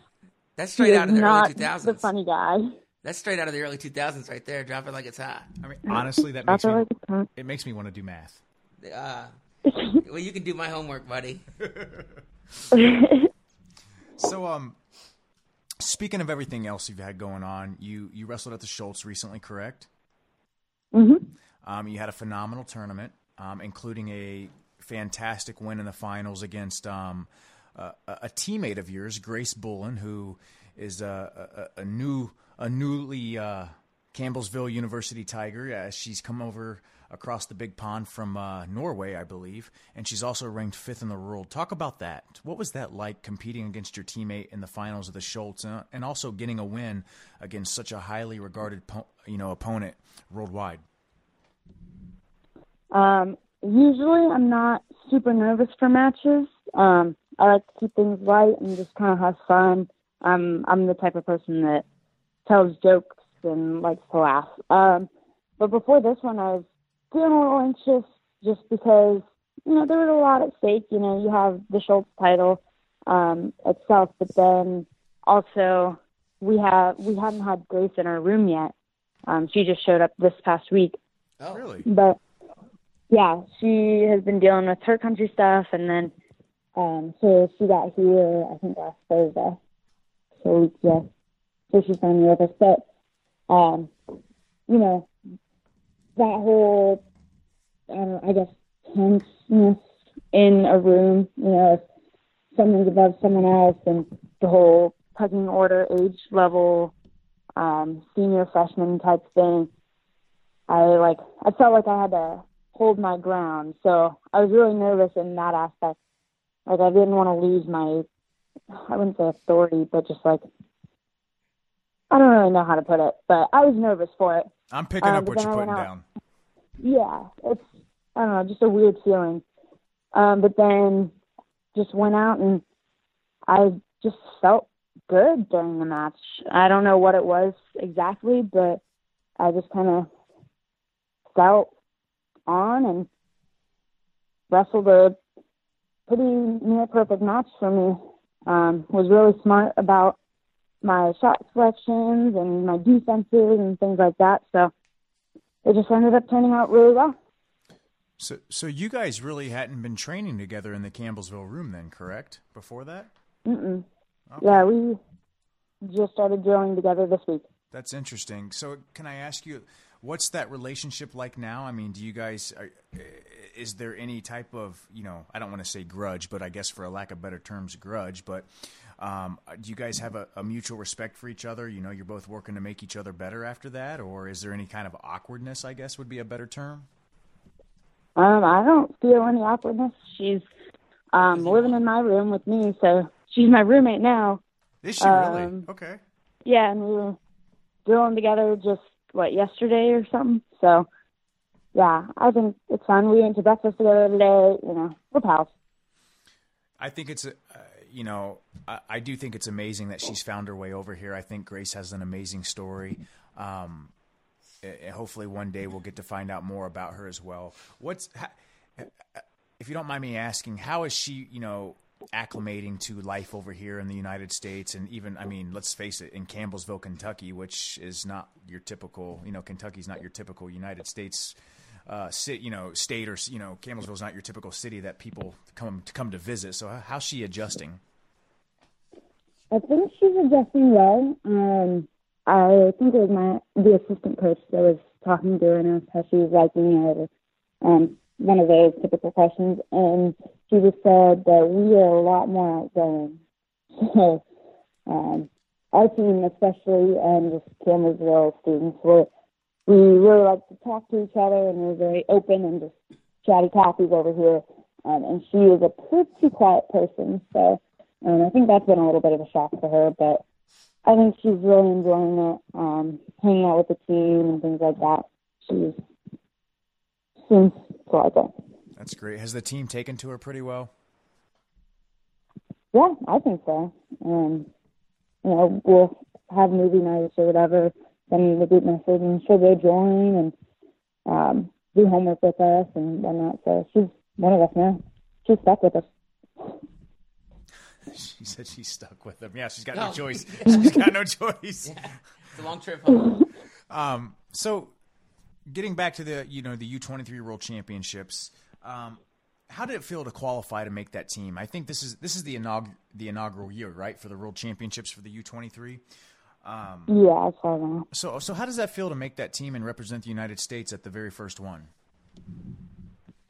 Speaker 3: That's straight
Speaker 5: is
Speaker 3: out of the
Speaker 5: not
Speaker 3: early 2000s.
Speaker 5: the funny guy.
Speaker 3: That's straight out of the early two thousands, right there. Drop it like it's hot.
Speaker 2: I mean, honestly, that makes me,
Speaker 5: like
Speaker 2: it makes me want to do math.
Speaker 3: Uh, well, you can do my homework, buddy.
Speaker 2: So, um, speaking of everything else you've had going on, you you wrestled at the Schultz recently, correct?
Speaker 5: hmm
Speaker 2: Um, you had a phenomenal tournament, um, including a fantastic win in the finals against um, a, a a teammate of yours, Grace Bullen, who is a, a, a new a newly uh, Campbellsville University Tiger. Uh, she's come over across the big pond from uh, Norway, I believe, and she's also ranked fifth in the world. Talk about that. What was that like competing against your teammate in the finals of the Schultz, uh, and also getting a win against such a highly regarded, po- you know, opponent worldwide?
Speaker 5: Um, usually, I'm not super nervous for matches. Um, I like to keep things light and just kind of have fun. Um, I'm the type of person that tells jokes and likes to laugh. Um, but before this one, I was feeling a little anxious just because you know there was a lot at stake. You know, you have the Schultz title um, itself, but then also we have we haven't had Grace in our room yet. Um, she just showed up this past week,
Speaker 3: Oh,
Speaker 2: Really?
Speaker 5: but yeah, she has been dealing with her country stuff, and then um, so she got here I think last Thursday. So yeah, so she's finally with us. But um, you know, that whole I, don't, I guess tenseness in a room, you know, if someone's above someone else, and the whole pecking order, age level, um, senior freshman type thing. I like I felt like I had to hold my ground. So I was really nervous in that aspect. Like I didn't want to lose my I wouldn't say authority, but just like I don't really know how to put it, but I was nervous for it.
Speaker 2: I'm picking
Speaker 5: Um,
Speaker 2: up what you're putting
Speaker 5: out-
Speaker 2: down.
Speaker 5: Yeah, it's I don't know, just a weird feeling. Um, but then just went out and I just felt good during the match. I don't know what it was exactly, but I just kind of felt on and wrestled a pretty near perfect match for me. Um, was really smart about my shot selections and my defenses and things like that. So it just ended up turning out really well.
Speaker 2: So, so you guys really hadn't been training together in the Campbellsville room then, correct? Before that?
Speaker 5: Mm-mm.
Speaker 2: Okay.
Speaker 5: Yeah, we just started drilling together this week.
Speaker 2: That's interesting. So, can I ask you, what's that relationship like now? I mean, do you guys, are, is there any type of, you know, I don't want to say grudge, but I guess for a lack of better terms, grudge, but um, do you guys have a, a mutual respect for each other? You know, you're both working to make each other better after that, or is there any kind of awkwardness, I guess would be a better term?
Speaker 5: Um, I don't feel any awkwardness. She's um living in my room with me, so she's my roommate now.
Speaker 2: Is she really?
Speaker 5: Um,
Speaker 2: Okay.
Speaker 5: Yeah, and we were drilling together just what yesterday or something. So yeah, I think it's fun. We went to breakfast together today. You know, we're pals.
Speaker 2: I think it's, a, uh, you know, I, I do think it's amazing that she's found her way over here. I think Grace has an amazing story. Um, and hopefully one day we'll get to find out more about her as well. What's, if you don't mind me asking, how is she, you know, acclimating to life over here in the United States, and even, I mean, let's face it, in Campbellsville, Kentucky, which is not your typical, you know, Kentucky's not your typical United States uh, you know, state or you know, Campbellsville's not your typical city that people come to come to visit. So how's she adjusting?
Speaker 5: I think she's adjusting well. Um, I think it was my the assistant coach that was talking to her and asked how she was liking it. Um, one of those typical questions, and she just said that we are a lot more outgoing. So, um, our team, especially, and just Campbellsville students, we're, we really like to talk to each other, and we're very open and just chatty Cathy's over here. Um, and she is a pretty quiet person, so um, I think that's been a little bit of a shock for her, but I think she's really enjoying it, um, hanging out with the team and things like that. She's seems to like it.
Speaker 2: That's great. Has the team taken to her pretty well?
Speaker 5: Yeah, I think so. Um, you know, we'll have movie nights or whatever, send me the group message, and she'll go join and um, do homework with us and whatnot. So she's one of us now. She's stuck with us.
Speaker 2: She said she's stuck with them. Yeah, she's got
Speaker 3: No.
Speaker 2: no choice. She's got no choice.
Speaker 3: It's a long trip home.
Speaker 2: Um, so, getting back to the you know the U twenty three World Championships, um, how did it feel to qualify to make that team? I think this is this is the inaug- the inaugural year, right, for the World Championships for the U twenty three.
Speaker 5: Yeah, as far as
Speaker 2: So, so how does that feel to make that team and represent the United States at the very first one?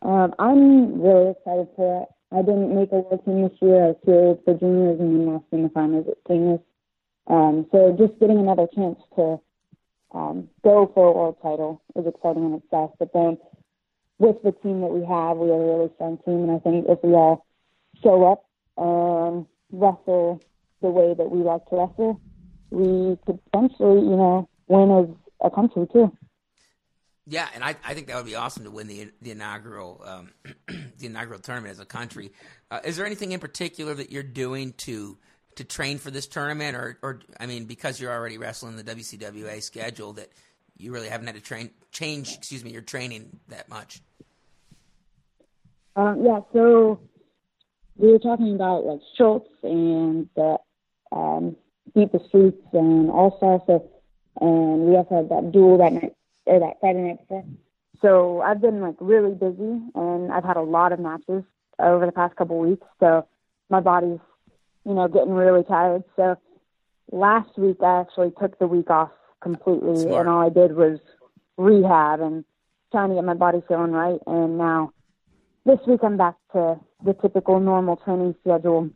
Speaker 5: Um, I'm really excited for it. I didn't make a world team this year. I was here for juniors and then lost in the finals at seniors. Um, so just getting another chance to um, go for a world title is exciting in itself. But then with the team that we have, we are a really strong team, and I think if we all show up and wrestle the way that we like to wrestle, we could potentially, you know, win as a country too.
Speaker 3: Yeah, and I, I think that would be awesome to win the the inaugural um, the inaugural tournament as a country. Uh, is there anything in particular that you're doing to to train for this tournament, or or I mean, because you're already wrestling the WCWA schedule, that you really haven't had to train change, excuse me, your training that much?
Speaker 5: Um, yeah, so we were talking about like Schultz and the um, Beat the Streets and All Star. So, and we also had that duel that night or that Friday night before. So I've been like really busy and I've had a lot of matches over the past couple weeks. So my body's, you know, getting really tired. So last week I actually took the week off completely
Speaker 3: Smart.
Speaker 5: and all I did was rehab and trying to get my body feeling right. And now this week I'm back to the typical normal training schedule.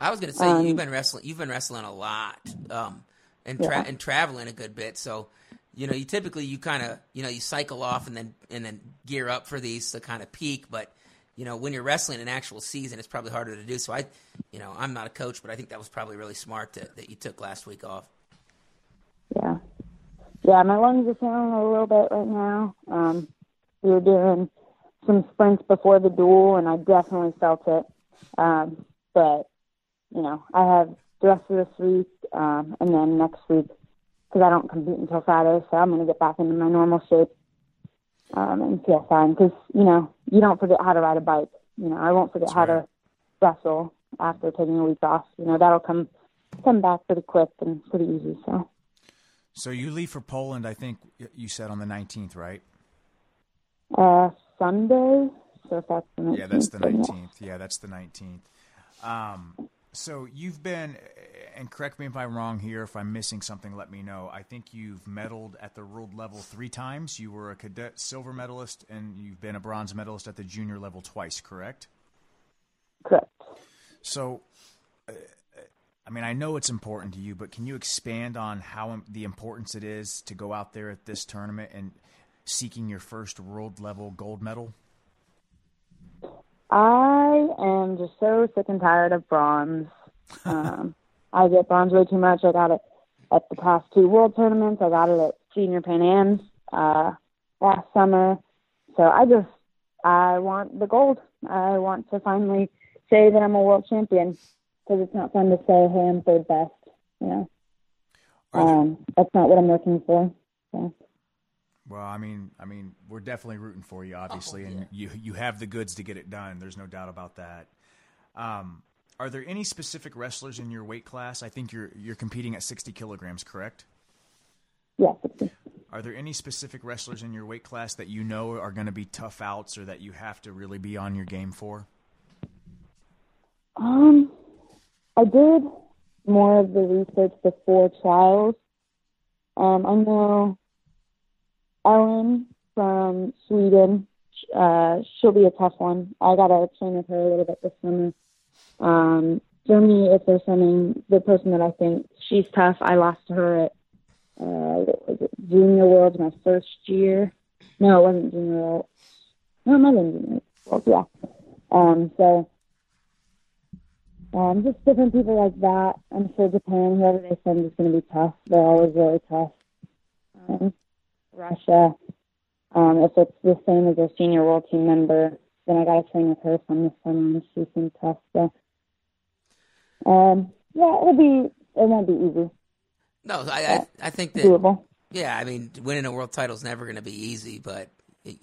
Speaker 3: I was going to say
Speaker 5: Um,
Speaker 3: you've been wrestling. You've been wrestling a lot, um, and tra-
Speaker 5: Yeah.
Speaker 3: and traveling a good bit. So, you know, you typically you kind of you know you cycle off and then and then gear up for these to kind of peak. But you know, when you're wrestling an actual season, it's probably harder to do. So I, you know, I'm not a coach, but I think that was probably really smart that, that you took last week off.
Speaker 5: Yeah. Yeah, my lungs are feeling a little bit right now. Um, we were doing some sprints before the duel, and I definitely felt it. Um, but, you know, I have the rest of this week um, and then next week, because I don't compete until Friday, so I'm going to get back into my normal shape um, and feel fine. Because, you know, you don't forget how to ride a bike. You know, I won't forget how to wrestle after taking a week off. You know, that'll come come back pretty quick and pretty easy. So.
Speaker 2: So you leave for Poland. I think you said on the nineteenth, right?
Speaker 5: Uh, Sunday. So if that's the 19th.
Speaker 2: Yeah, that's the nineteenth. Yeah, that's the nineteenth. Um, so you've been, and correct me if I'm wrong here. If I'm missing something, let me know. I think you've medaled at the world level three times. You were a cadet silver medalist, and you've been a bronze medalist at the junior level twice. Correct?
Speaker 5: Correct.
Speaker 2: So, uh, I mean, I know it's important to you, but can you expand on how the importance it is to go out there at this tournament and seeking your first world level gold medal?
Speaker 5: I am just so sick and tired of bronze. Um, I get bronze way too much. I got it at the past two world tournaments. I got it at Senior Pan Am's uh, last summer. So I just I want the gold. I want to finally say that I'm a world champion because it's not fun to say, "Hey, I'm third best." You know,
Speaker 2: there-
Speaker 5: um, that's not what I'm looking for. So.
Speaker 2: Well, I mean, I mean, we're definitely rooting for you, obviously,
Speaker 3: Oh,
Speaker 2: and you you have the goods to get it done. There's no doubt about that. Um, are there any specific wrestlers in your weight class? I think you're you're competing at 60 kilograms, correct?
Speaker 5: Yeah, 60.
Speaker 2: Are there any specific wrestlers in your weight class that you know are going to be tough outs, or that you have to really be on your game for?
Speaker 5: Um, I did more of the research before trials. Um, I know Ellen from Sweden. Uh, she'll be a tough one. I got to train with her a little bit this summer. Um, if they're sending the person that I think she's tough, I lost to her at uh, Junior Worlds my first year. No, it wasn't Junior World. No, it been Junior Worlds, yeah. Um, so um, just different people like that. I'm sure Japan, whoever they send, is going to be tough. They're always really tough. Um, Russia, um, if it's the same as a senior world team member, then I got to train with her from this summer, and she seems tough. So, um, yeah, it'll be it won't be easy.
Speaker 3: No, I I, I think that
Speaker 5: Doable.
Speaker 3: yeah, I mean, winning a world title is never going to be easy, but it,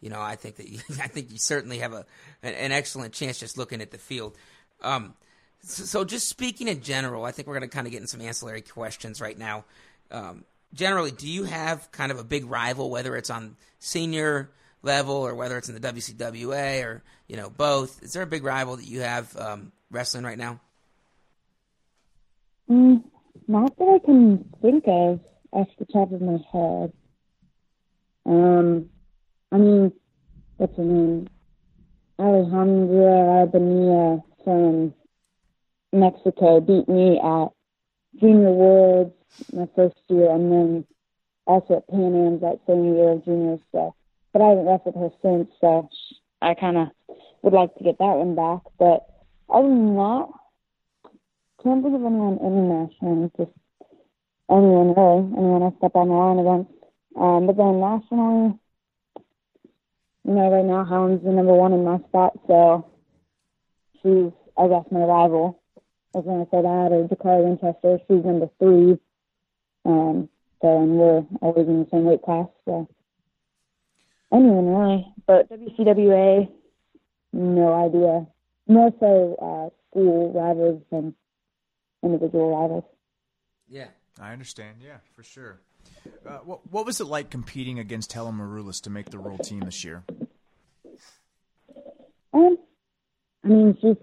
Speaker 3: you know, I think that you, I think you certainly have a an, an excellent chance just looking at the field. Um, so, so just speaking in general, I think we're going to kind of get in some ancillary questions right now. Um, generally, do you have kind of a big rival, whether it's on senior level or whether it's in the WCWA or you know both? Is there a big rival that you have um, wrestling right now?
Speaker 5: Mm, not that I can think of off the top of my head. Um, I mean, what's her name? Alejandra Albania from Mexico beat me at Junior Worlds my first year, and then also at Pan Am's that same year of juniors. So, but I haven't wrestled her since, so I kind of would like to get that one back. But other than that, can't think of anyone international. Just anyone really, anyone I step on the line against. Um, but then nationally, you know, right now Helen's the number one in my spot, so she's, I guess, my rival. I was going to say that, or Jacarra Winchester. She's number three. Um, so, and we're always in the same weight class, so anyone really. But WCWA, no idea. More so uh, school rivals than individual rivals.
Speaker 3: Yeah.
Speaker 2: I understand. Yeah, for sure. Uh, what, what was it like competing against Helen Maroulis to make the world team this year?
Speaker 5: Um, I mean, she's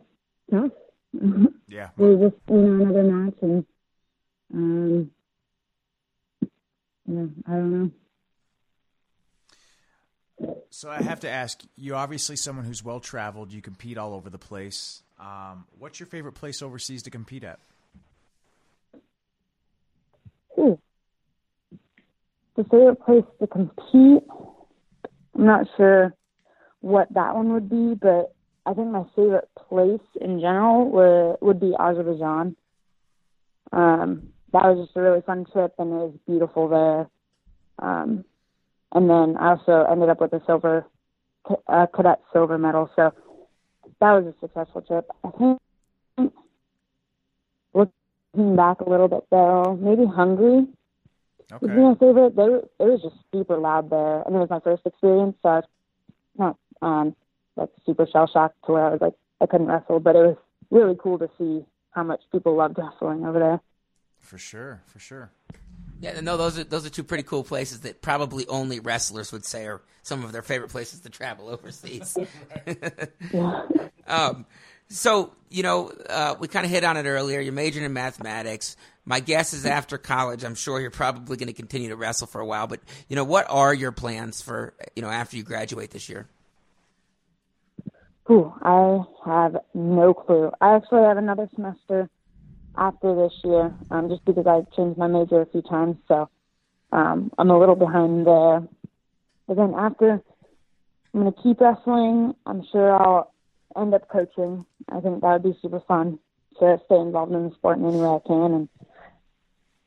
Speaker 5: tough.
Speaker 2: Yeah.
Speaker 5: we just, you know, another match, and um, yeah, I don't know.
Speaker 2: So I have to ask you. Obviously, someone who's well traveled. You compete all over the place. Um, what's your favorite place overseas to compete at?
Speaker 5: Ooh. The favorite place to compete, I'm not sure what that one would be, but I think my favorite place in general would, would be Azerbaijan. Um, that was just a really fun trip, and it was beautiful there. Um, and then I also ended up with a silver, uh, cadet silver medal, so that was a successful trip. I think looking back a little bit though, maybe Hungary would be my favorite. They were, it was just super loud there, and it was my first experience, so I was not um like super shell shocked to where I was like I couldn't wrestle, but it was really cool to see how much people loved wrestling over there.
Speaker 2: For sure. For sure.
Speaker 3: Yeah, no, those are those are two pretty cool places that probably only wrestlers would say are some of their favorite places to travel overseas. um, so you know, uh, we kind of hit on it earlier. You're majoring in mathematics. My guess is after college, I'm sure you're probably going to continue to wrestle for a while. But you know, what are your plans for you know after you graduate this year?
Speaker 5: Ooh, I have no clue. I actually have another semester after this year, um, just because I changed my major a few times, so um, I'm a little behind there. But then after, I'm going to keep wrestling. I'm sure I'll end up coaching. I think that would be super fun to stay involved in the sport in any way I can. And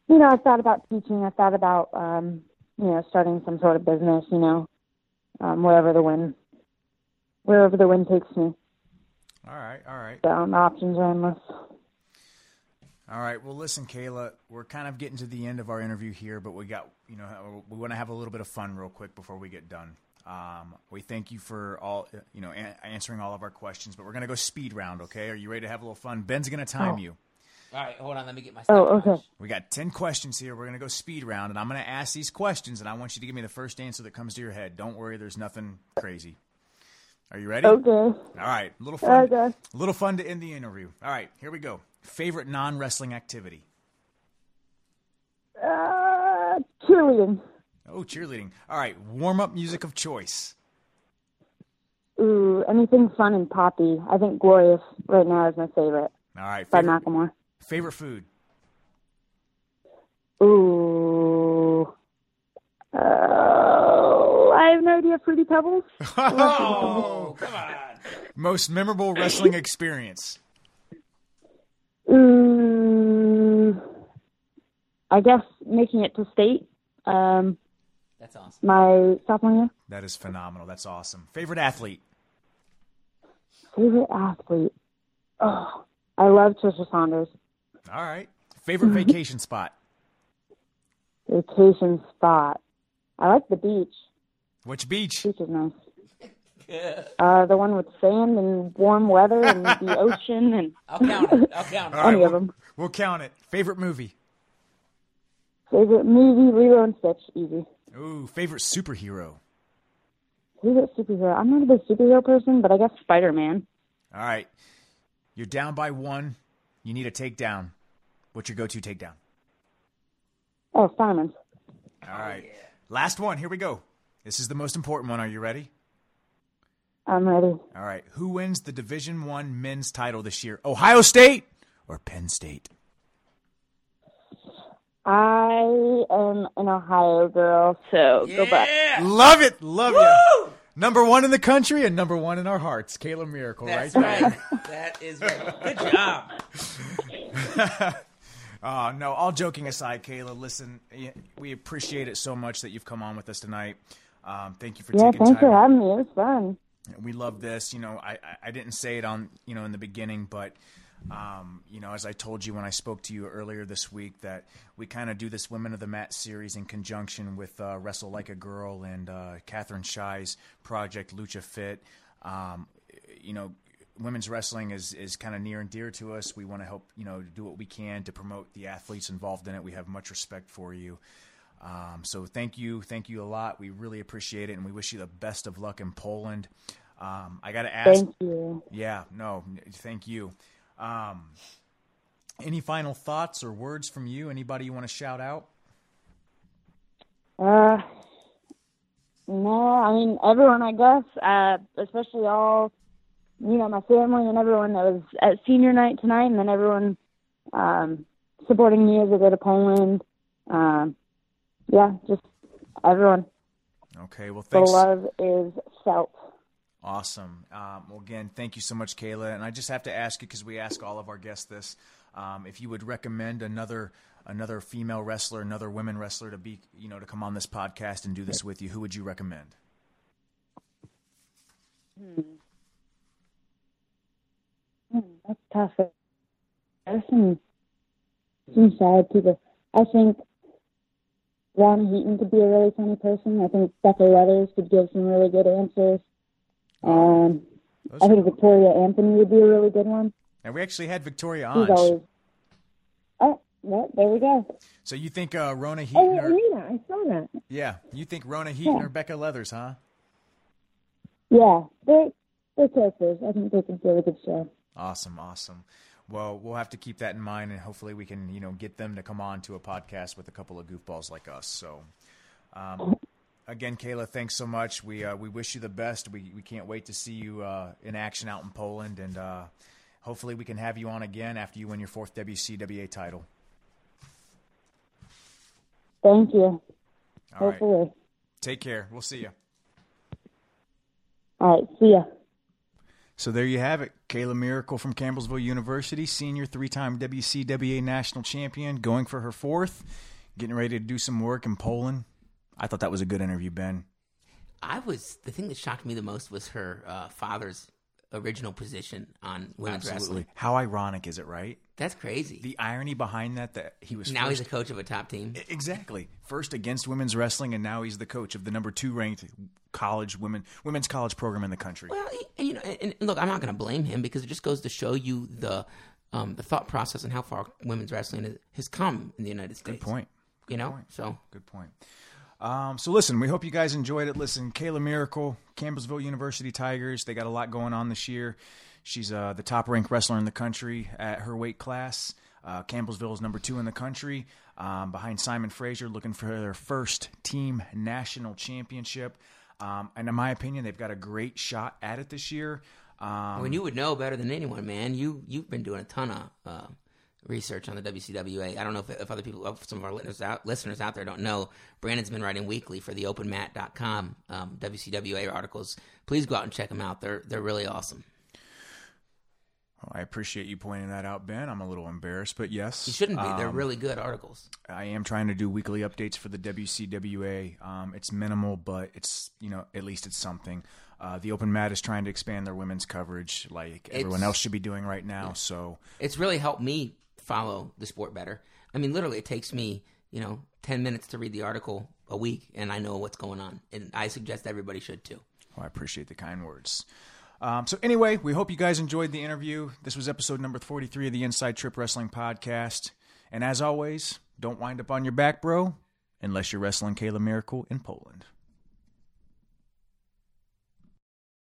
Speaker 5: you know, I've thought about teaching. I've thought about um, you know starting some sort of business. You know, um, wherever the wind wherever the wind takes me.
Speaker 2: All right. All right.
Speaker 5: So the options are endless.
Speaker 2: All right. Well, listen, Kayla, we're kind of getting to the end of our interview here, but we got, you know, we want to have a little bit of fun real quick before we get done. Um, we thank you for all, you know, a- answering all of our questions, but we're going to go speed round, okay? Are you ready to have a little fun? Ben's going to time
Speaker 5: Oh.
Speaker 2: you.
Speaker 3: All right, hold on. Let me get my.
Speaker 5: Oh, okay.
Speaker 2: We got 10 questions here. We're going to go speed round, and I'm going to ask these questions, and I want you to give me the first answer that comes to your head. Don't worry, there's nothing crazy. Are you ready?
Speaker 5: Okay.
Speaker 2: All right. A little fun.
Speaker 5: Okay.
Speaker 2: A little fun to end the interview. All right, here we go. Favorite non wrestling activity?
Speaker 5: Uh, cheerleading.
Speaker 2: Oh, cheerleading. All right, warm up music of choice.
Speaker 5: Ooh, anything fun and poppy. I think Glorious right now is my favorite
Speaker 2: All right,
Speaker 5: by
Speaker 2: favorite,
Speaker 5: Macklemore.
Speaker 2: favorite food.
Speaker 5: Ooh. Oh, I have no idea. Fruity Pebbles.
Speaker 2: Oh, come on. Most memorable wrestling experience.
Speaker 5: Ooh. I guess making it to state. Um,
Speaker 3: That's awesome.
Speaker 5: my sophomore year.
Speaker 2: That is phenomenal. That's awesome. Favorite athlete.
Speaker 5: favorite athlete. Oh, I love Tricia Saunders.
Speaker 2: All right. Favorite vacation spot?
Speaker 5: Vacation spot. I like the beach.
Speaker 2: Which beach?
Speaker 5: Beach is nice. Uh, the one with sand and warm weather and the ocean and
Speaker 3: I'll count it. I'll count it.
Speaker 2: All right,
Speaker 5: any of
Speaker 2: we'll-
Speaker 5: them.
Speaker 2: We'll count it. Favorite movie?
Speaker 5: Favorite movie, Lilo and Stitch, easy.
Speaker 2: Ooh, favorite superhero.
Speaker 5: Favorite superhero? I'm not a big superhero person, but I guess Spider Man.
Speaker 2: All right. You're down by one. You need a takedown. What's your go-to takedown?
Speaker 5: Oh, Simons.
Speaker 2: All right. Last one. Here we go. This is the most important one. Are you ready?
Speaker 5: I'm ready.
Speaker 2: All right. Who wins the Division One men's title this year? Ohio State or Penn State?
Speaker 5: I am an Ohio girl, so go back.
Speaker 2: Love it. Love it. Number one in the country and number one in our hearts. Kayla Miracle,
Speaker 3: That's
Speaker 2: right?
Speaker 3: right. that is right. Good job.
Speaker 2: Uh, no, all joking aside, Kayla, listen, we appreciate it so much that you've come on with us tonight. Um, thank you for
Speaker 5: Yeah,
Speaker 2: taking
Speaker 5: thanks
Speaker 2: time.
Speaker 5: for having me. It was fun.
Speaker 2: we love this. You know, I, I- I didn't say it on you know in the beginning, but um, you know, as I told you when I spoke to you earlier this week, that we kind of do this Women of the Mat series in conjunction with uh, Wrestle Like a Girl and uh, Katherine Shai's project Lucha Fit. Um, you know, women's wrestling is is kind of near and dear to us. We want to help you know do what we can to promote the athletes involved in it. We have much respect for you. Um, so thank you, thank you a lot. We really appreciate it, and we wish you the best of luck in Poland. Um, I got to ask.
Speaker 5: Thank you.
Speaker 2: Yeah, no, thank you. Um, any final thoughts or words from you? Anybody you want to shout out?
Speaker 5: Uh, no, I mean everyone. I guess, uh, especially all, you know, my family and everyone that was at senior night tonight, and then everyone um, supporting me as I go to Poland. Um, yeah, just everyone.
Speaker 2: Okay, well, thanks.
Speaker 5: The love is felt.
Speaker 2: Awesome. Um, well, again, thank you so much, Kayla. And I just have to ask you because we ask all of our guests this: um, if you would recommend another another female wrestler, another women wrestler to be, you know, to come on this podcast and do this with you, who would you recommend?
Speaker 5: Hmm, that's tough. There's some some sad people. I think Ronna Heaton could be a really funny person. I think Becca Leathers could give some really good answers. Um,
Speaker 2: Those
Speaker 5: I think Victoria Anthony would be a really good one.
Speaker 2: And we actually had Victoria on.
Speaker 5: always. Oh, well, there we go.
Speaker 2: So you think uh, Ronna
Speaker 5: Oh,
Speaker 2: Heaton? Or,
Speaker 5: Arena, I saw that.
Speaker 2: yeah, you think Ronna Heaton
Speaker 5: Yeah.
Speaker 2: or Becca Leathers, huh?
Speaker 5: Yeah, they're, they're characters. I think they could do a good show.
Speaker 2: Awesome, awesome. Well, we'll have to keep that in mind, and hopefully, we can you know get them to come on to a podcast with a couple of goofballs like us. So, um, again, Kayla, thanks so much. We uh, we wish you the best. We we can't wait to see you uh, in action out in Poland, and uh, hopefully, we can have you on again after you win your fourth WCWA title.
Speaker 5: Thank you.
Speaker 2: All right,
Speaker 5: Hopefully.
Speaker 2: take care. We'll see you.
Speaker 5: All right, see ya.
Speaker 2: So there you have it. Kayla Miracle from Campbellsville University, senior three time WCWA national champion, going for her fourth, getting ready to do some work in Poland. I thought that was a good interview, Ben.
Speaker 3: I was the thing that shocked me the most was her uh, father's original position on women's wrestling.
Speaker 2: How ironic is it, right?
Speaker 3: That's crazy.
Speaker 2: The irony behind that that he was
Speaker 3: now he's a coach of a top team.
Speaker 2: exactly first against women's wrestling, and now he's the coach of the number two ranked college women women's college program in the country.
Speaker 3: Well, you know, and, look, I'm not going to blame him because it just goes to show you the um, the thought process and how far women's wrestling has- has come in the United States.
Speaker 2: Good point.
Speaker 3: You know, so
Speaker 2: Good point. Um, so listen, we hope you guys enjoyed it. Listen, Kayla Miracle, Campbellsville University Tigers. They got a lot going on this year. She's uh, the top ranked wrestler in the country at her weight class. Uh, Campbellsville is number two in the country, um, behind Simon Fraser, looking for their first team national championship. Um, and in my opinion, they've got a great shot at it this year. Um,
Speaker 3: when you would know better than anyone, man, you you've been doing a ton of uh, research on the WCWA. I don't know if, if other people, if some of our listeners out, listeners out there don't know. Brandon's been writing weekly for the OpenMat.com um, WCWA articles. Please go out and check them out. They're they're really awesome.
Speaker 2: Well, I appreciate you pointing that out, Ben. I'm a little embarrassed, but yes,
Speaker 3: You shouldn't be. They're
Speaker 2: um,
Speaker 3: really good articles.
Speaker 2: I am trying to do weekly updates for the WCWA. Um, it's minimal, but it's you know at least it's something. Uh, the Open Mat is trying to expand their women's coverage, like everyone
Speaker 3: It's-
Speaker 2: else should be doing right now. So
Speaker 3: It's really helped me follow the sport better. I mean, literally, it takes me, you know, 10 minutes to read the article a week, and I know what's going on. And I suggest everybody should too.
Speaker 2: Well, I appreciate the kind words. Um, so anyway, we hope you guys enjoyed the interview. This was episode number 43 of the Inside Trip Wrestling Podcast. And as always, don't wind up on your back, bro, unless you're wrestling Kayla Miracle in Poland.